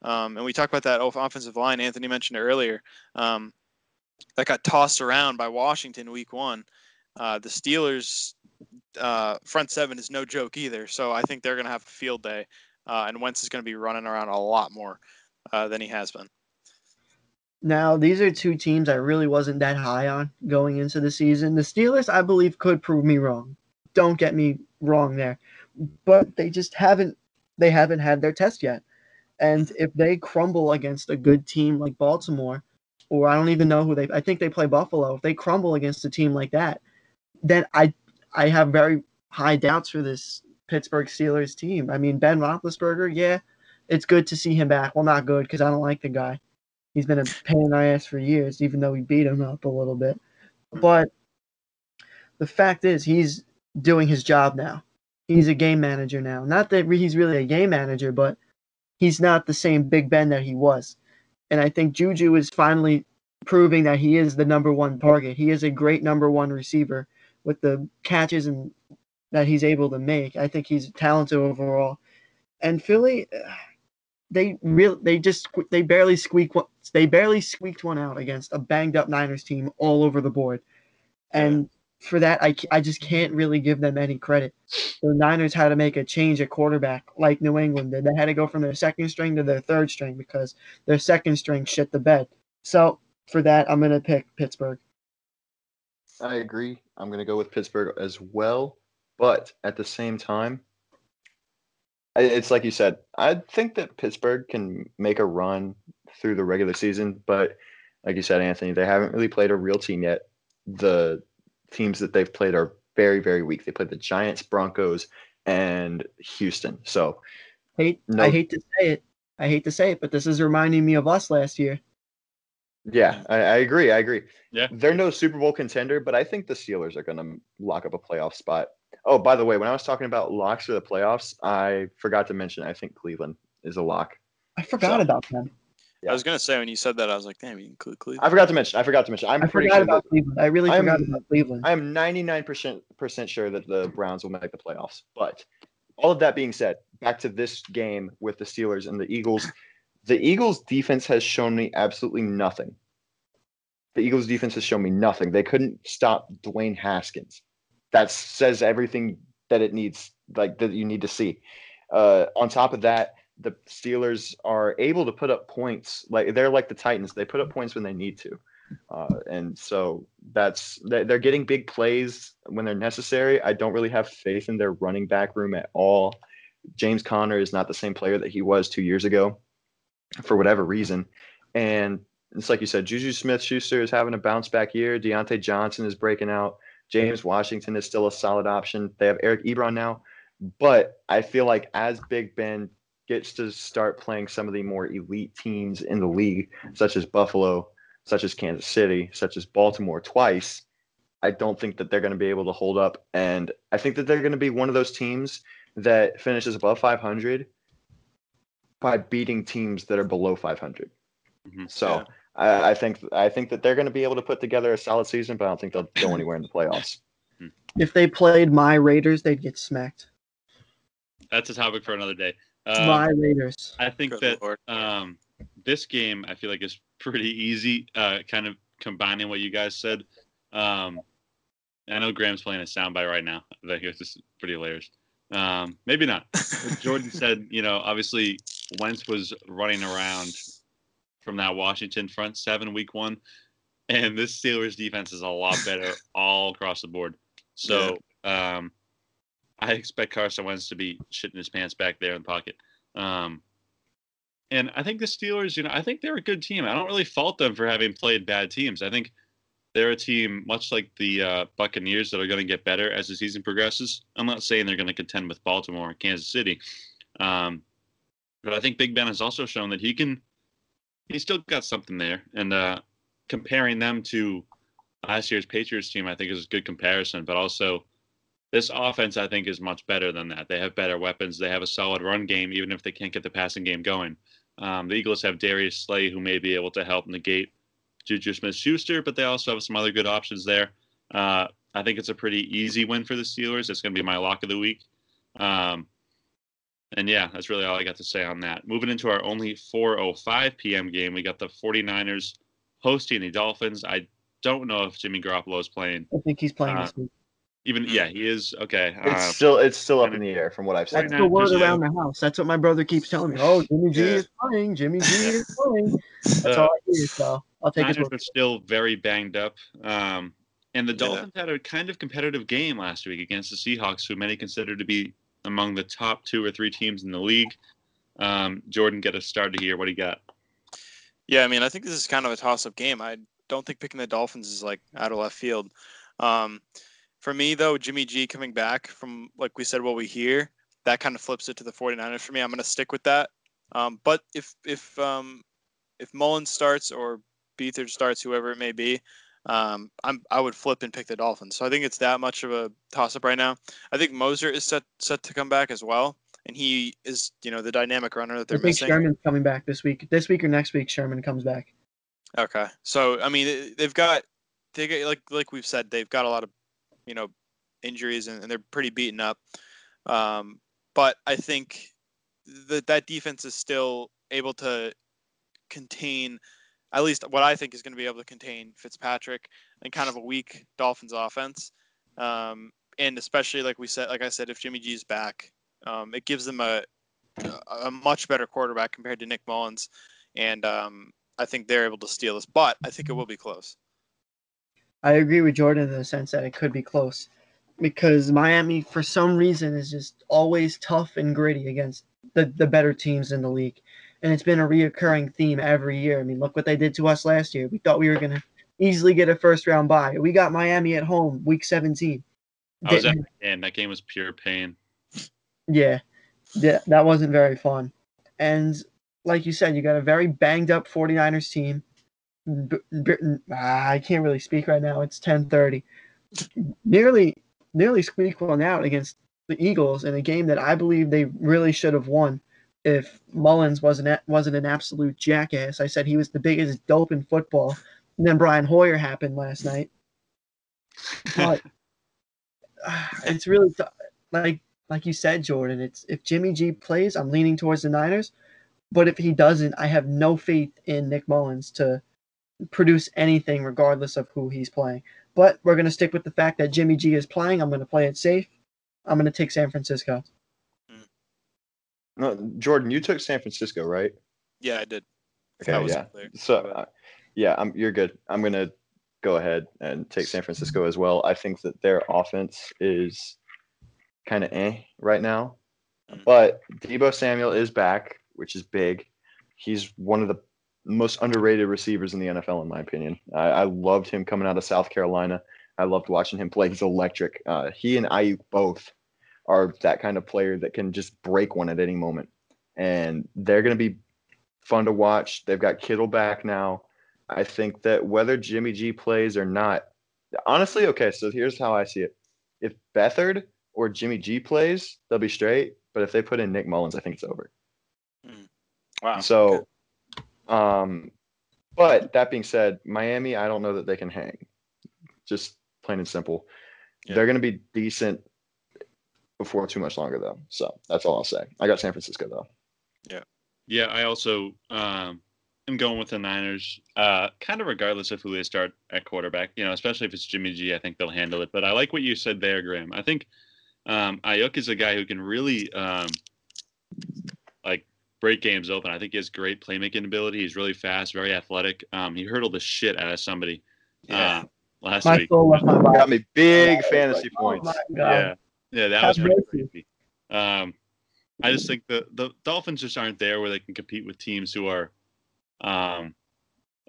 Um, and we talked about that offensive line. Anthony mentioned earlier. Um, that got tossed around by Washington week one. Uh, the Steelers' uh, front seven is no joke either. So I think they're going to have a field day, uh, and Wentz is going to be running around a lot more uh, than he has been. Now, these are two teams I really wasn't that high on going into the season. The Steelers, I believe, could prove me wrong. Don't get me wrong there, but they just haven't they haven't had their test yet. And if they crumble against a good team like Baltimore, or I don't even know who they I think they play Buffalo, if they crumble against a team like that, then I I have very high doubts for this Pittsburgh Steelers team. I mean, Ben Roethlisberger, yeah, it's good to see him back. Well, not good because I don't like the guy. He's been a pain in our ass for years, even though we beat him up a little bit. But the fact is, he's doing his job now. He's a game manager now. Not that he's really a game manager, but he's not the same Big Ben that he was. And I think Juju is finally proving that he is the number one target. He is a great number one receiver with the catches and that he's able to make. I think he's talented overall. And Philly, uh, they real they just they barely squeak they barely squeaked one out against a banged up Niners team all over the board. And for that, I, I just can't really give them any credit. The Niners had to make a change at quarterback, like New England did. They had to go from their second string to their third string because their second string shit the bed. So for that, I'm gonna pick Pittsburgh. I agree. I'm to go with Pittsburgh as well. But at the same time, it's like you said, I think that Pittsburgh can make a run through the regular season. But like you said, Anthony, they haven't really played a real team yet. The teams that they've played are very, very weak. They played the Giants, Broncos, and Houston. So Hate No. I hate to say it. I hate to say it, but this is reminding me of us last year. Yeah, I, I agree. I agree. Yeah. They're no Super Bowl contender, but I think the Steelers are going to lock up a playoff spot. Oh, by the way, when I was talking about locks for the playoffs, I forgot to mention I think Cleveland is a lock. I forgot So- about them. Yeah. I was going to say when you said that, I was like, damn, you include Cleveland. I forgot to mention. I forgot to mention. I'm I pretty forgot sure about that, Cleveland. I really I'm- forgot about Cleveland. I am 99% sure that the Browns will make the playoffs. But all of that being said, back to this game with the Steelers and the Eagles. The Eagles defense has shown me absolutely nothing. The Eagles defense has shown me nothing. They couldn't stop Dwayne Haskins. That says everything that it needs, like that you need to see. Uh, on top of that, the Steelers are able to put up points. Like they're like the Titans. They put up points when they need to. Uh, and so that's they- they're getting big plays when they're necessary. I don't really have faith in their running back room at all. James Conner is not the same player that he was two years ago, for whatever reason. And it's like you said, Juju Smith Schuster is having a bounce back year. Diontae Johnson is breaking out. James Washington is still a solid option. They have Eric Ebron now, but I feel like as Big Ben gets to start playing some of the more elite teams in the league, such as Buffalo, such as Kansas City, such as Baltimore twice, I don't think that they're going to be able to hold up. And I think that they're going to be one of those teams that finishes above 500 by beating teams that are below 500. Mhm. So Yeah. I, I think I think that they're going to be able to put together a solid season, but I don't think they'll go anywhere in the playoffs. If they played my Raiders, they'd get smacked. That's a topic for another day. Um, my Raiders. I think that um, this game I feel like is pretty easy. Uh, kind of combining what you guys said. Um, I know Graham's playing a soundbite right now. That he was just pretty hilarious. Um, maybe not. But Jordan said, you know, obviously Wentz was running around from that Washington front seven week one, and this Steelers defense is a lot better all across the board. So um, I expect Carson Wentz to be shitting his pants back there in the pocket. Um, and I think the Steelers, you know, I think they're a good team. I don't really fault them for having played bad teams. I think they're a team much like the uh, Buccaneers that are going to get better as the season progresses. I'm not saying they're going to contend with Baltimore or Kansas City, um, but I think Big Ben has also shown that he can. He's still got something there, and uh, comparing them to last year's Patriots team, I think is a good comparison. But also, this offense, I think, is much better than that. They have better weapons. They have a solid run game, even if they can't get the passing game going. Um, the Eagles have Darius Slay, who may be able to help negate Juju Smith Schuster, but they also have some other good options there. Uh, I think it's a pretty easy win for the Steelers. It's going to be my lock of the week. Um, and yeah, that's really all I got to say on that. Moving into our only 4:05 p.m. game, we got the 49ers hosting the Dolphins. I don't know if Jimmy Garoppolo is playing. I think he's playing Uh, this week. Even yeah, he is okay. It's uh, still it's still up in the air from what I've seen. That's the word there's around the house. That's what my brother keeps telling me. Oh, Jimmy G Yeah. is playing. Jimmy G is playing. That's uh, all I hear. So I'll take his Niners word. are still very banged up. Um, and the Yeah. Dolphins had a kind of competitive game last week against the Seahawks, who many consider to be among the top two or three teams in the league. Um, Jordan, get us started here. What do you got? Yeah, I mean, I think this is kind of a toss-up game. I don't think picking the Dolphins is like out of left field. Um, for me, though, Jimmy G coming back from like we said, what we hear, that kind of flips it to the 49ers for me. I'm going to stick with that. Um, but if if um, if Mullens starts or Beathard starts, whoever it may be, um, I'm I would flip and pick the Dolphins. So I think it's that much of a toss-up right now. I think Mostert is set set to come back as well, and he is you know the dynamic runner that I they're think missing. Sherman's coming back this week. This week or next week, Sherman comes back. Okay. So I mean, they've got they get like like we've said, they've got a lot of you know injuries and, and they're pretty beaten up. Um, but I think that that defense is still able to contain at least what I think is going to be able to contain Fitzpatrick and kind of a weak Dolphins offense. Um, and especially like we said, like I said, if Jimmy G's back, um, it gives them a a much better quarterback compared to Nick Mullens. And um, I think they're able to steal this, but I think it will be close. I agree with Jordan in the sense that it could be close because Miami, for some reason, is just always tough and gritty against the, the better teams in the league. And it's been a reoccurring theme every year. I mean, look what they did to us last year. We thought we were going to easily get a first round bye. We got Miami at home, week 17. I was at end. That game was pure pain. Yeah, yeah, that wasn't very fun. And like you said, you got a very banged up 49ers team. B- b- ah, I can't really speak right now. It's 10:30. Nearly, nearly squeaking out against the Eagles in a game that I believe they really should have won. If Mullens wasn't a- wasn't an absolute jackass, I said he was the biggest dope in football. And then Brian Hoyer happened last night. But ah, it's really t- like like you said, Jordan, it's if Jimmy G plays, I'm leaning towards the Niners. But if he doesn't, I have no faith in Nick Mullens to produce anything regardless of who he's playing. But we're gonna stick with the fact that Jimmy G is playing. I'm gonna play it safe. I'm gonna take San Francisco. No, Jordan, you took San Francisco, right? Yeah, I did. Okay, That was yeah. clear. So, uh, yeah, I'm, you're good. I'm gonna go ahead and take San Francisco as well. I think that their offense is kind of eh right now, Mm. but Deebo Samuel is back, which is big. He's one of the most underrated receivers in the NFL, in my opinion. I, I loved him coming out of South Carolina. I loved watching him play. He's electric. Uh, he and Aiyuk both are that kind of player that can just break one at any moment, and they're going to be fun to watch. They've got Kittle back now. I think that whether Jimmy G plays or not, honestly, okay. So here's how I see it: if Beathard or Jimmy G plays, they'll be straight. But if they put in Nick Mullens, I think it's over. Wow. So, um, but that being said, Miami, I don't know that they can hang. Just plain and simple. Yeah. They're going to be decent before too much longer, though. So that's all I'll say. I got San Francisco though. Yeah, Yeah. I also um, am going with the Niners, uh, kind of regardless of who they start at quarterback. You know, especially if it's Jimmy G, I think they'll handle it. But I like what you said there, Graham. I think um, Ayuk is a guy who can really um, break games open. I think he has great playmaking ability. He's really fast, very athletic. Um, he hurdled the shit out of somebody Yeah. uh, last My week. soul left my Got me big fantasy Oh points. my God. Yeah, yeah, that Have was pretty mercy. crazy. Um, I just think the the Dolphins just aren't there where they can compete with teams who are um,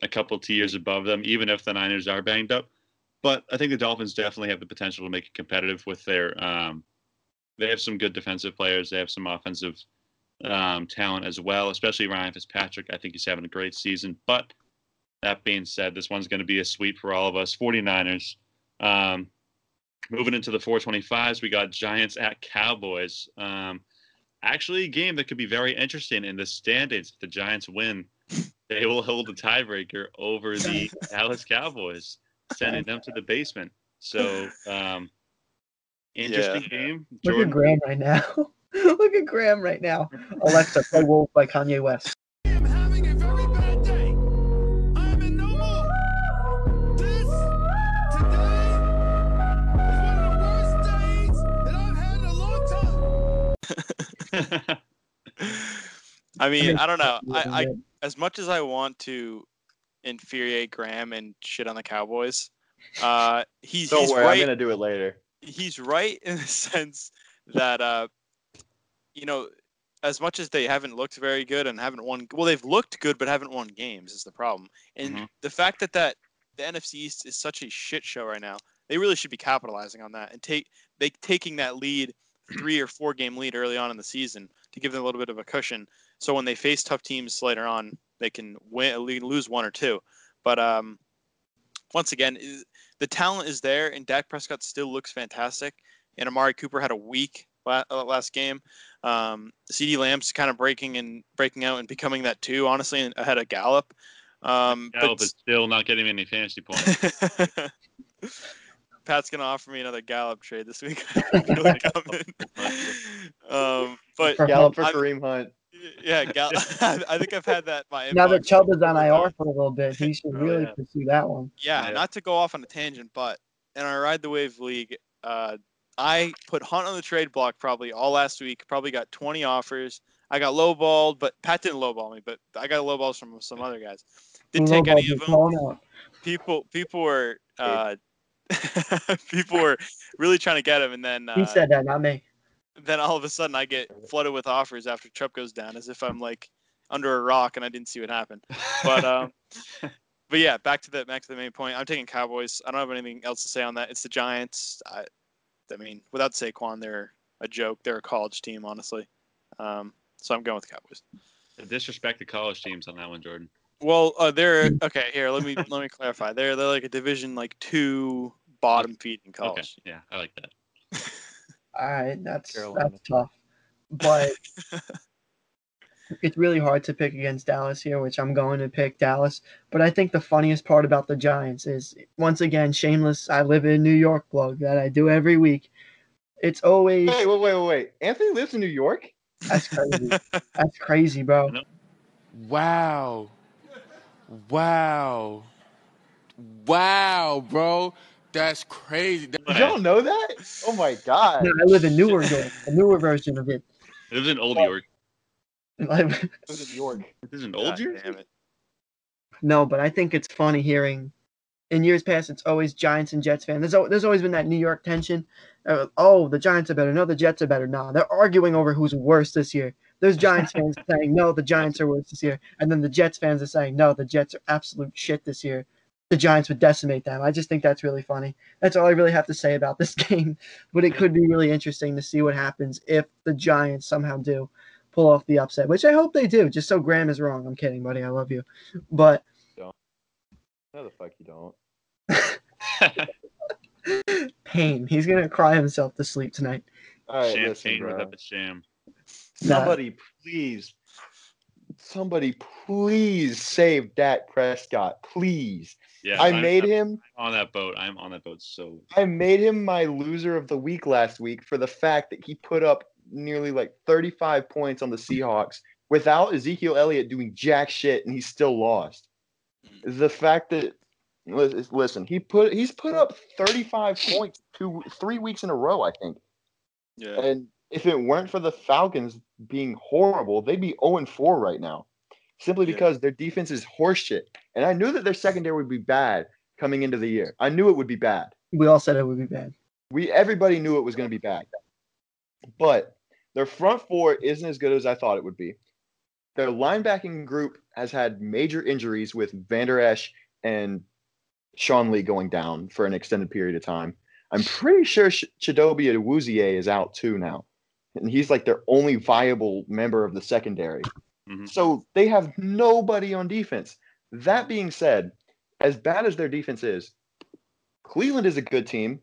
a couple tiers above them, even if the Niners are banged up. But I think the Dolphins definitely have the potential to make it competitive with their. Um, they have some good defensive players. They have some offensive um, talent as well, especially Ryan Fitzpatrick. I think he's having a great season. But that being said, this one's going to be a sweep for all of us. 49ers. Um, moving into the 425s, we got Giants at Cowboys. Um, actually, a game that could be very interesting in the standings. If the Giants win, they will hold the tiebreaker over the Dallas Cowboys, sending them to the basement. So, um, interesting game. Look at Jordan, Graham right now. Look at Graham right now. Alexa, play Wolf by Kanye West. I am having a very bad day. I am in no. This today is one of the worst days that I've had in a long time. I mean, mean, I don't know. I, I as much as I want to infuriate Graham and shit on the Cowboys, uh, he's Don't he's worry, right. I'm gonna do it later. he's right in the sense that uh, you know, as much as they haven't looked very good and haven't won, well, they've looked good but haven't won games is the problem. And Mhm. the fact that that the NFC East is such a shit show right now, they really should be capitalizing on that and take they taking that lead, three or four game lead early on in the season to give them a little bit of a cushion. So when they face tough teams later on, they can win, lose one or two. But um, once again, the talent is there, and Dak Prescott still looks fantastic. And Amari Cooper had a week last game. Um, CeeDee Lamb's kind of breaking and breaking out and becoming that too, honestly, and ahead of Gallup. Um, Gallup but is still not getting any fantasy points. Pat's gonna offer me another Gallup trade this week. I coming. um, but For Gallup for I'm- Kareem Hunt. yeah, Gallup. I think I've had that. My Now that Chubb is on IR for a little bit, he should Oh, really yeah. pursue that one. Yeah, Yeah. not to go off on a tangent, but in our Ride the Wave league, uh, I put Hunt on the trade block probably all last week. Probably got 20 offers. I got lowballed, but Pat didn't lowball me, but I got lowballs from some other guys. Didn't take any of them. Call him out. People, people were, uh, people were really trying to get him, and then uh, He said that, not me. then all of a sudden I get flooded with offers after Chubb goes down, as if I'm like under a rock and I didn't see what happened. But um, but yeah, back to the back to the main point. I'm taking Cowboys. I don't have anything else to say on that. It's the Giants. I, I mean, without Saquon, they're a joke. They're a college team, honestly. Um, so I'm going with the Cowboys. Disrespect the college teams on that one, Jordan. Well, uh, they're okay. Here, let me let me clarify. They're they're like a Division like two bottom feeding in college. yeah, I like that. All right, that's Carolina. that's tough. But it's really hard to pick against Dallas here, which I'm going to pick Dallas. But I think the funniest part about the Giants is once again shameless. I live in New York blog that I do every week. It's always Wait, wait, wait, wait, wait. Anthony lives in New York. that's crazy. that's crazy, bro. Wow. Wow. Wow, bro. That's crazy. That- Did y'all know that? Oh my god. No, I live in Newark, York, a newer version of it. It was in Old York. Like, It was in New York. It is in God Old York. damn it. No, but I think it's funny hearing. In years past, it's always Giants and Jets fan. There's there's always been that New York tension. Uh, oh, the Giants are better. No, the Jets are better. Nah, they're arguing over who's worse this year. There's Giants fans saying no, the Giants are worse this year, and then the Jets fans are saying no, the Jets are absolute shit this year. The Giants would decimate them. I just think that's really funny. That's all I really have to say about this game. But it could be really interesting to see what happens if the Giants somehow do pull off the upset, which I hope they do. Just so Graham is wrong. I'm kidding, buddy. I love you, but. No, the fuck you don't. pain. He's gonna cry himself to sleep tonight. All right, listen, Champagne bro. without the sham. Somebody please, somebody please save Dak Prescott, please. Yeah, I I'm- made I'm him. on that boat. I'm on that boat. So I made him my loser of the week last week for the fact that he put up nearly like 35 points on the Seahawks without Ezekiel Elliott doing jack shit, and he still lost. The fact that listen, he put he's put up 35 points two three weeks in a row, I think. Yeah. And if it weren't for the Falcons being horrible, they'd be 0 4 right now. Simply Yeah. because their defense is horseshit. And I knew that their secondary would be bad coming into the year. I knew it would be bad. We all said it would be bad. We everybody knew it was going to be bad. But their front four isn't as good as I thought it would be. Their linebacking group has had major injuries with Vander Esch and Sean Lee going down for an extended period of time. I'm pretty sure Ch- Chidobe Awuzie is out too now. And he's like their only viable member of the secondary. Mhm. So they have nobody on defense. That being said, as bad as their defense is, Cleveland is a good team.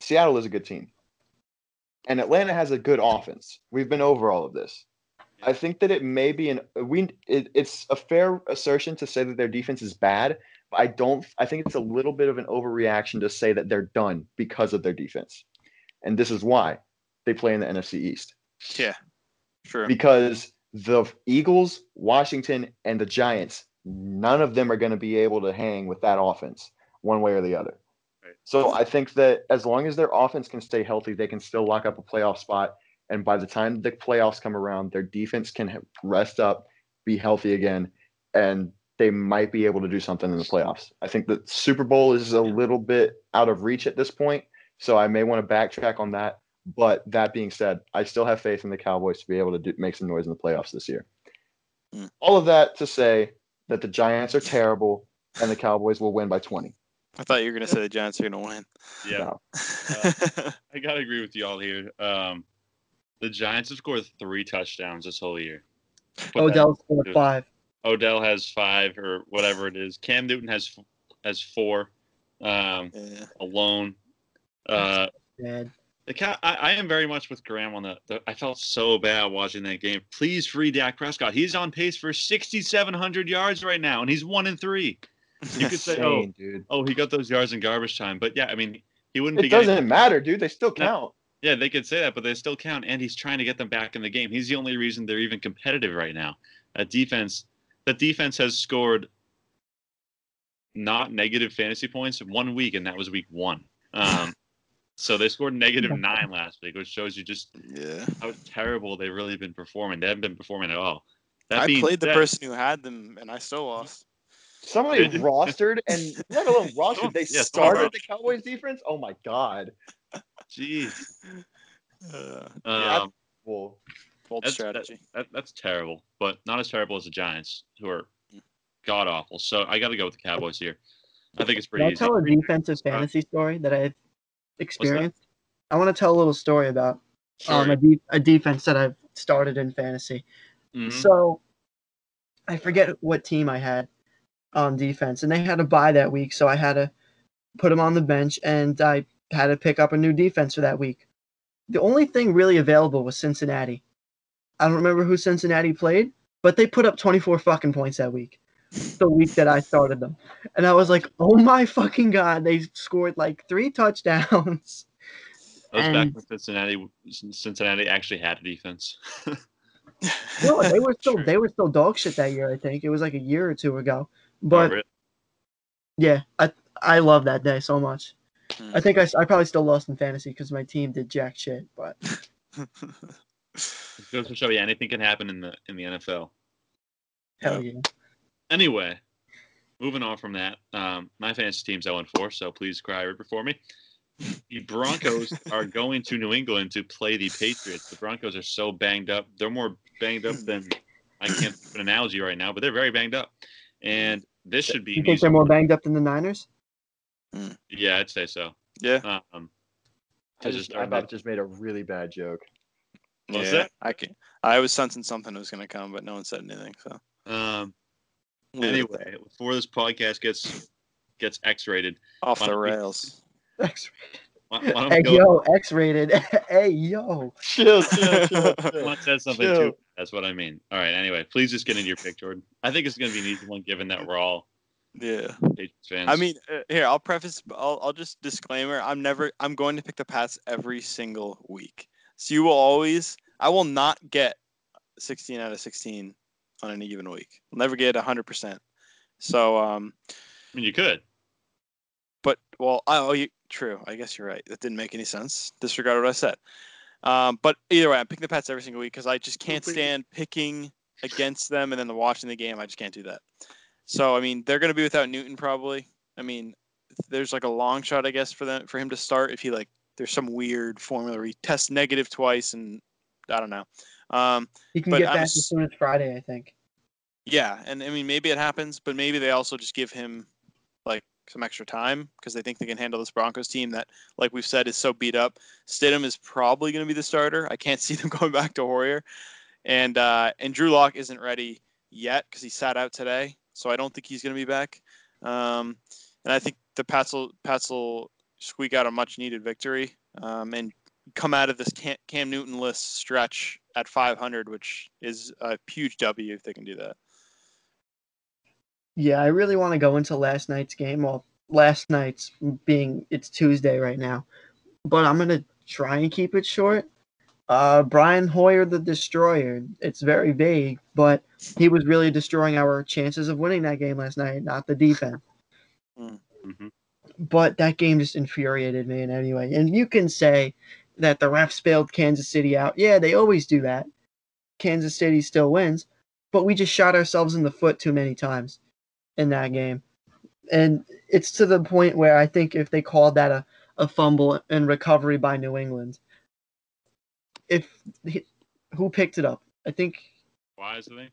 Seattle is a good team. And Atlanta has a good offense. We've been over all of this. I think that it may be an we it, it's a fair assertion to say that their defense is bad. But I don't I think it's a little bit of an overreaction to say that they're done because of their defense. And this is why they play in the NFC East. Yeah. Sure. because the Eagles, Washington, and the Giants, none of them are going to be able to hang with that offense one way or the other. So I think that as long as their offense can stay healthy, they can still lock up a playoff spot. And by the time the playoffs come around, their defense can rest up, be healthy again, and they might be able to do something in the playoffs. I think the Super Bowl is a little bit out of reach at this point, so I may want to backtrack on that. But that being said, I still have faith in the Cowboys to be able to do, make some noise in the playoffs this year. Mm. All of that to say that the Giants are terrible and the Cowboys will win by 20. I thought you were gonna say the Giants are gonna win. Yeah, No. I gotta agree with y'all here. Um, the Giants have scored three touchdowns this whole year. Put that- Odell scored five. Odell has five or whatever it is. Cam Newton has has four um, yeah. alone. Uh, Bad. the Cow- I, I am very much with Graham on that. the. I felt so bad watching that game. Please free Dak Prescott. He's on pace for 6,700 yards right now, and he's one and three. You could say, oh, dude. oh, he got those yards in garbage time, but yeah, I mean, he wouldn't be It doesn't matter, dude. They still No. count. Yeah, they could say that, but they still count, and he's trying to get them back in the game. He's the only reason they're even competitive right now. That defense, that defense has scored not negative fantasy points in one week, and that was week one. Um, so they scored negative nine last week, which shows you just Yeah. how terrible they've really been performing. They haven't been performing at all. That I being played the said- person who had them, and I still lost. Somebody rostered and let alone rostered. They Yeah, started the Cowboys defense. Oh my god. Jeez. Uh, yeah, Um, Well, bold That's- strategy. that, that's terrible, but not as terrible as the Giants, who are god awful. So I got to go with the Cowboys here. I think it's Can pretty I easy. tell a defensive fantasy story that I've experienced? I want to tell a little story about um, a, de- a defense that I've started in fantasy. Mhm. So I forget what team I had on defense, and they had to buy that week, so I had to put them on the bench, and I had to pick up a new defense for that week. The only thing really available was Cincinnati. I don't remember who Cincinnati played, but they put up 24 fucking points that week. The week that I started them. And I was like, oh my fucking god, they scored like three touchdowns. That was back and- when Cincinnati Cincinnati actually had a defense. No, they were still True. they were still dog shit that year, I think. It was like a year or two ago. Oh, But really? yeah, I I love that day so much. Hmm. I think I, I probably still lost in fantasy because my team did jack shit. But It goes to show you anything can happen in the in the NFL. hell yeah, Anyway, moving on from that, um, my fantasy team's 0 4, so please cry for me. The Broncos are going to New England to play the Patriots. The Broncos are so banged up. They're more banged up than I can't put an analogy right now, but they're very banged up. And this should be you think they're more banged up than the Niners? Yeah, I'd say so. yeah. Um, I I just, just I about just made a really bad joke. What's yeah, that? I can. I was sensing something was gonna come, but no one said anything. So um, leave it at anyway, before this podcast gets gets X-rated, off the don't we- rails. X- why, why Hey go? yo, X rated. hey yo. Chill, chill, chill. Someone said something Chill. too. That's what I mean. All right. Anyway, please just get into your pick, Jordan. I think it's going to be an easy one, given that we're all Yeah. Patriots fans. I mean, uh, here I'll preface. I'll, I'll just disclaimer. I'm never. I'm going to pick the Pats every single week. So you will always. I will not get 16 out of 16 on any given week. I'll never get 100. percent So, um, I mean, you could. but well, I, oh, you, true. I guess you're right. That didn't make any sense. Disregard what I said. Um, but either way, I'm picking the Pats every single week because I just can't stand picking against them and then the watching the game. I just can't do that. So I mean, they're going to be without Newton probably. I mean, there's like a long shot, I guess, for them for him to start if he like there's some weird formula where he tests negative twice and I don't know. Um, He can get I'm back as soon as Friday, I think. yeah, and I mean maybe it happens, but maybe they also just give him some extra time because they think they can handle this Broncos team that, like we've said, is so beat up. Stidham is probably going to be the starter. I can't see them going back to Hoyer, and uh, and Drew Lock isn't ready yet because he sat out today, so I don't think he's going to be back. Um, and I think the Pats will Pats will squeak out a much needed victory um, and come out of this Cam, Cam Newton list stretch at 500, which is a huge W if they can do that. Yeah, I really want to go into last night's game. Well, last night's being it's Tuesday right now, but I'm gonna try and keep it short. Uh, Brian Hoyer, the destroyer. It's very vague, but he was really destroying our chances of winning that game last night, not the defense. hmm But that game just infuriated me in any way. And you can say that the refs bailed Kansas City out. Yeah, they always do that. Kansas City still wins, but we just shot ourselves in the foot too many times in that game. And it's to the point where I think if they called that a, a fumble and recovery by New England, if who picked it up? I think Wise, I think.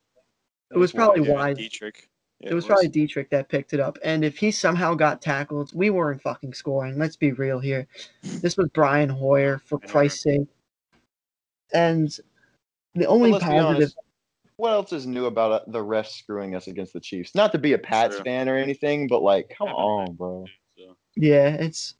it was probably Yeah, Wise. Deatrich. Yeah, It was probably Deatrich that picked it up. And if he somehow got tackled, we weren't fucking scoring. Let's be real here. This was Brian Hoyer, for Christ's sake. And the only let's be positive. Honest, what else is new about uh, the refs screwing us against the Chiefs? Not to be a Pats True. fan or anything, but like, come on, bro. So, Yeah, it's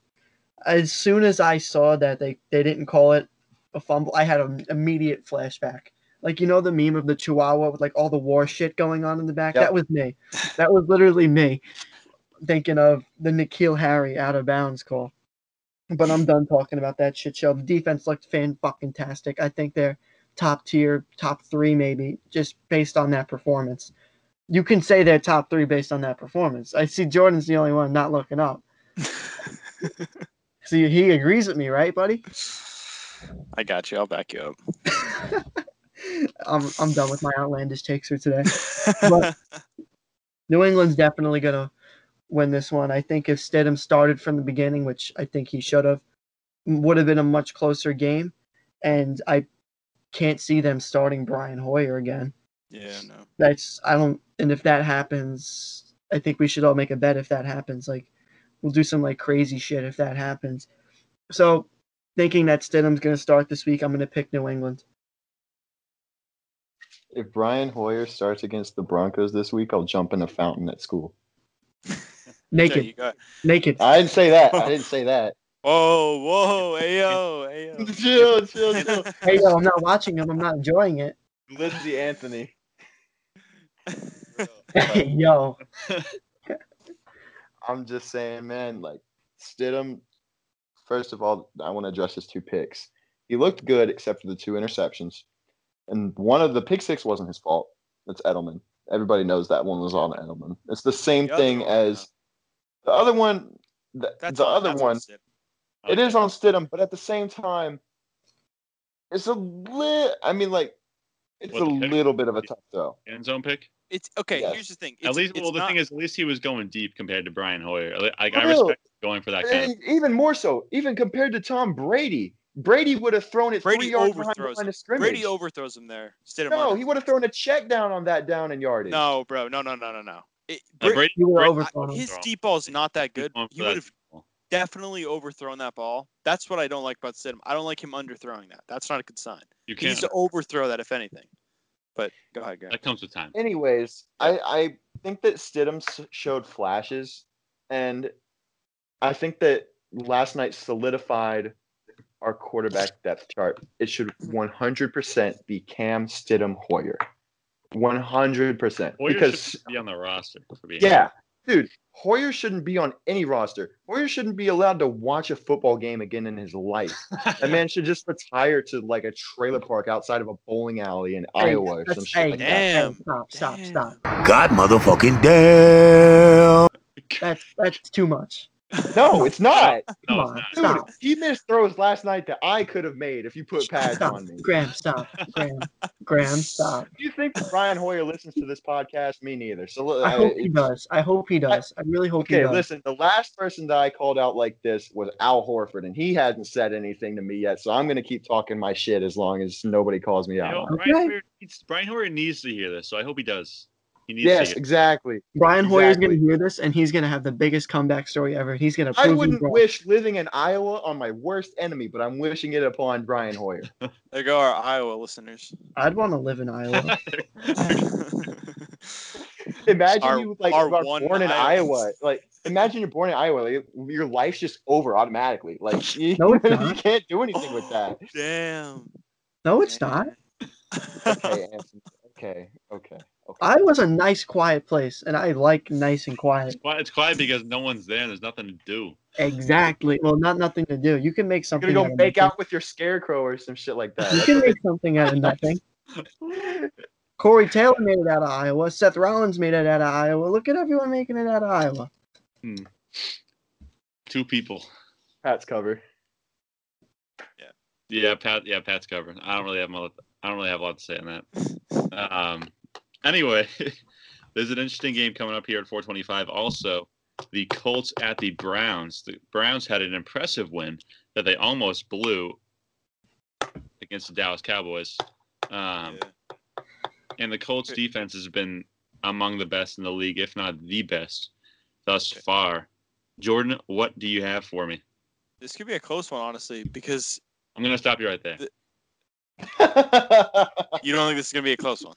as soon as I saw that they, they didn't call it a fumble, I had an immediate flashback. Like you know the meme of the Chihuahua with like all the war shit going on in the back. Yep. That was me. That was literally me thinking of the N'Keal Harry out of bounds call. But I'm done talking about that shit show. The defense looked fan fucking tastic. I think they're top tier, top three maybe, just based on that performance. You can say they're top three based on that performance. I see Jordan's the only one not looking up. See, he agrees with me, right, buddy? I got you. I'll back you up. I'm I'm done with my outlandish takes for today. But- New England's definitely gonna win this one. I think if Stidham started from the beginning, which I think he should have, would have been a much closer game. And I can't see them starting Brian Hoyer again. yeah, no. That's I don't. And if that happens, I think we should all make a bet. If that happens, like we'll do some like crazy shit if that happens. So, thinking that Stidham's gonna start this week, I'm gonna pick New England. If Brian Hoyer starts against the Broncos this week, I'll jump in a fountain at school. Naked, Jay, you got- naked. I didn't say that. I didn't say that. Oh, whoa, whoa, ayo, ayo. chill, chill, chill. Hey yo, I'm not watching him. I'm not enjoying it. Lindsay Anthony. Yo, I'm just saying, man, like Stidham, first of all, I want to address his two picks. He looked good except for the two interceptions. And one of the pick six wasn't his fault. It's Edelman. Everybody knows that one was on Edelman. It's the same The thing one, as the other one. The, That's the on- other that's one, Sid. it is on Stidham, but at the same time, it's a little. I mean, like, it's What, a pick? little bit of a tough though. End zone pick. It's okay. Yes. Here's the thing. At least, well, the not, thing is, at least he was going deep compared to Brian Hoyer. Like, I, I respect going for that kind of. Even more so, even compared to Tom Brady. Brady would have thrown it Brady three yards behind the overthrows line him. of scrimmage. Brady overthrows him there. Stidham no, under- he would have thrown a check down on that down and yardage. No, bro. No, no, no, no, no. It, Uh, Bra- Brady, you Brady- overthrown his deep ball is not that good. He would have deep ball. Definitely overthrown that ball. That's what I don't like about Stidham. I don't like him underthrowing that. That's not a good sign. You He needs to overthrow that, if anything. But go ahead, Graham. That comes with time. Anyways, I, I think that Stidham showed flashes, and I think that last night solidified our quarterback depth chart. It should 100% be Cam Stidham Hoyer. 100%. Hoyer because should be on the roster. For being Yeah, dude, Hoyer shouldn't be on any roster. Hoyer shouldn't be allowed to watch a football game again in his life. That man should just retire to like a trailer park outside of a bowling alley in Hey, Iowa or that's- some shit hey, like that. Damn. hey, stop, stop, Damn. stop. God motherfucking damn. That's that's too much. No, it's not. Come No, it's on, not. Dude, stop, he missed throws last night that I could have made if you put pads stop. on me. Graham, stop, Graham, Graham, stop. Do you think Brian Hoyer listens to this podcast? Me neither. So look, I hope he does. I hope he does. I really hope he Okay, does. listen. The last person that I called out like this was Al Horford, and he hasn't said anything to me yet. So I'm gonna keep talking my shit as long as nobody calls me You out. know. Brian, Okay. Hoyer needs, Brian Hoyer needs to hear this, so I hope he does. He needs Yes, to hear. exactly. Brian Hoyer's gonna hear this, and he's gonna have the biggest comeback story ever. He's gonna I wouldn't wish living in Iowa on my worst enemy, but I'm wishing it upon Brian Hoyer. There go our Iowa listeners. I'd want to live in Iowa. Imagine Our- you like our are one born in Iowa. Iowa. Like imagine you're born in Iowa. Like, your life's just over automatically. Like you, No, it's you can't do anything with that. Damn. no, it's not. Okay, Anthony. Okay, okay, okay. Iowa's a nice, quiet place, and I like nice and quiet. It's quiet, it's quiet because no one's there and there's nothing to do. Exactly. Well, not nothing to do. You can make You're something. gonna out go of make nothing. out with your scarecrow or some shit like that. You That's can what make something out of nothing. Corey Taylor made it out of Iowa. Seth Rollins made it out of Iowa. Look at everyone making it out of Iowa. Two people. Pat's cover. Yeah, Yeah, Pat. Yeah, Pat's cover. I don't really have much. I don't really have a lot to say on that. Um. Anyway, there's an interesting game coming up here at 425. Also, the Colts at the Browns. The Browns had an impressive win that they almost blew against the Dallas Cowboys. Um, Yeah. and the Colts defense has been among the best in the league, if not the best, thus far. Jordan, what do you have for me? This could be a close one, honestly, because I'm gonna stop you right there. you don't think this is gonna be a close one.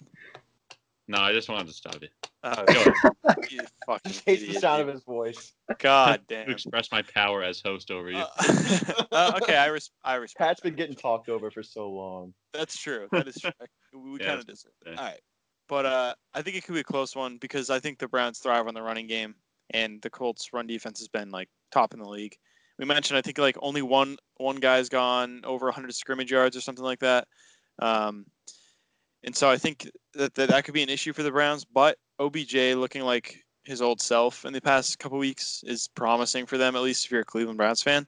No, I just wanted to stop you. Oh, you fucking Hates the idiot, sound of his voice. God to damn. express my power as host over you. Uh, uh, okay, I, res- I respect. Pat's that. been getting talked over for so long. That's true. That is true. We Yeah, kind of deserve it. yeah. All right. But uh, I think it could be a close one because I think the Browns thrive on the running game, and the Colts' run defense has been like top in the league. We mentioned I think like only one one guy's gone over 100 scrimmage yards or something like that. Um, and so I think that, that that could be an issue for the Browns. But OBJ looking like his old self in the past couple weeks is promising for them, at least if you're a Cleveland Browns fan.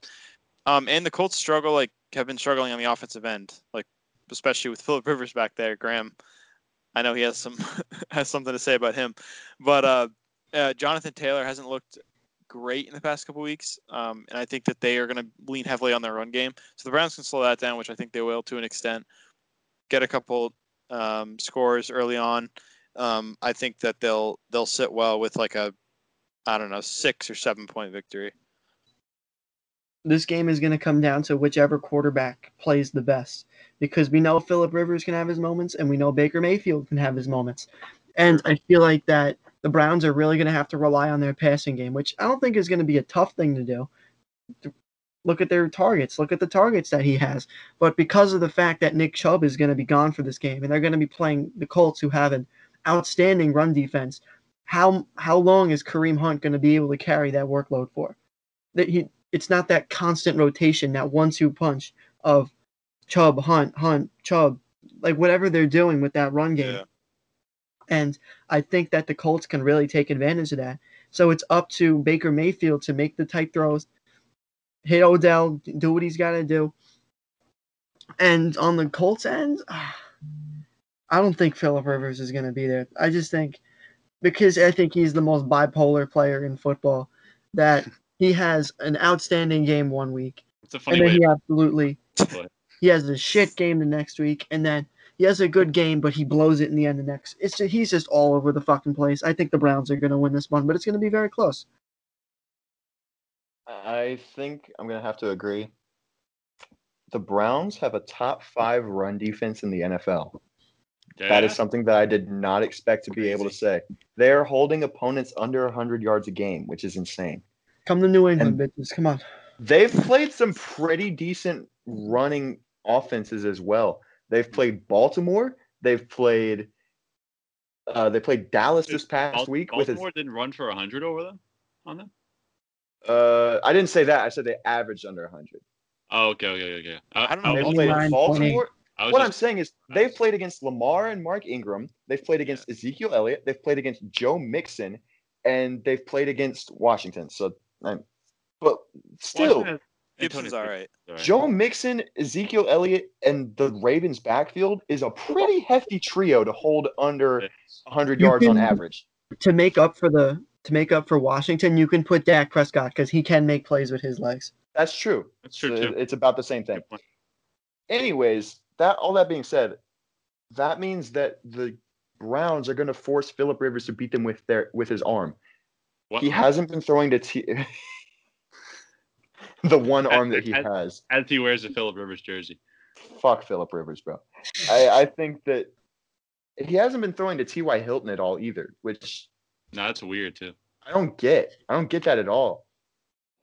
Um, and the Colts struggle like have been struggling on the offensive end, like especially with Philip Rivers back there. Graham, I know he has some has something to say about him, but uh, uh, Jonathan Taylor hasn't looked great in the past couple weeks, um, and I think that they are going to lean heavily on their run game. So the Browns can slow that down, which I think they will to an extent. Get a couple um, scores early on. Um, I think that they'll they'll sit well with like a I don't know six or seven point victory. This game is going to come down to whichever quarterback plays the best because we know Philip Rivers can have his moments and we know Baker Mayfield can have his moments. And I feel like that the Browns are really going to have to rely on their passing game, which I don't think is going to be a tough thing to do. Look at their targets. Look at the targets that he has. But because of the fact that Nick Chubb is going to be gone for this game and they're going to be playing the Colts who have an outstanding run defense, how how long is Kareem Hunt going to be able to carry that workload for? That he it's not that constant rotation, that one-two punch of Chubb, Hunt, Hunt, Chubb, like whatever they're doing with that run game. Yeah. And I think that the Colts can really take advantage of that. So it's up to Baker Mayfield to make the tight throws, hit Odell, do what he's got to do. And on the Colts end, ah, I don't think Philip Rivers is going to be there. I just think because I think he's the most bipolar player in football that he has an outstanding game one week It's a funny and then way. he absolutely he has a shit game the next week, and then he has a good game, but he blows it in the end the next. It's just, he's just all over the fucking place. I think the Browns are going to win this one, but it's going to be very close. I think I'm gonna have to agree. The Browns have a top five run defense in the NFL. That is something that I did not expect to be able to say. They're holding opponents under 100 yards a game, which is insane. Come to New England, bitches. Come on. They've played some pretty decent running offenses as well. They've played Baltimore. They've played. Uh, they played Dallas this past Bal- week with his. Baltimore didn't run for hundred over them on them. Uh, I didn't say that. I said they averaged under 100. Oh, okay, okay, okay. I, I don't know. They played 89, Baltimore. I was What I'm saying is they've played against Lamar and Mark Ingram. They've played against Ezekiel Elliott. They've played against Joe Mixon, and they've played against Washington. So, um, but still, Washington has Gibson's Antonio all Gibson. right. All right. Joe Mixon, Ezekiel Elliott, and the Ravens' backfield is a pretty hefty trio to hold under 100 You yards on average. To make up for the to make up for Washington, you can put Dak Prescott because he can make plays with his legs. That's true. That's true So too. It's about the same thing. Anyways, that all that being said, that means that the Browns are going to force Philip Rivers to beat them with their with his arm. What- He hasn't been throwing to t- the one arm that he As- has. as he wears a Philip Rivers jersey. Fuck Philip Rivers, bro. I, I think that he hasn't been throwing to T.Y. Hilton at all either, which No, that's weird too. I don't get. I don't get that at all.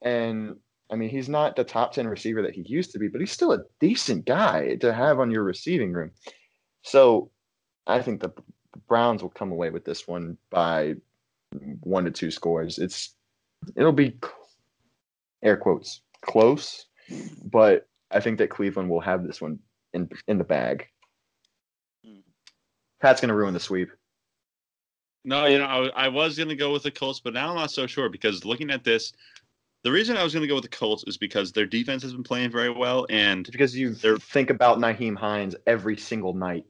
And I mean, he's not the top 10 receiver that he used to be, but he's still a decent guy to have on your receiving room. So I think the Browns will come away with this one by one to two scores. It's it'll be air quotes close, but I think that Cleveland will have this one in in the bag. Hmm. Pat's gonna ruin the sweep. No, you know, I, I was going to go with the Colts, but now I'm not so sure because looking at this, the reason I was going to go with the Colts is because their defense has been playing very well, and It's because you think about Nyheim Hines every single night,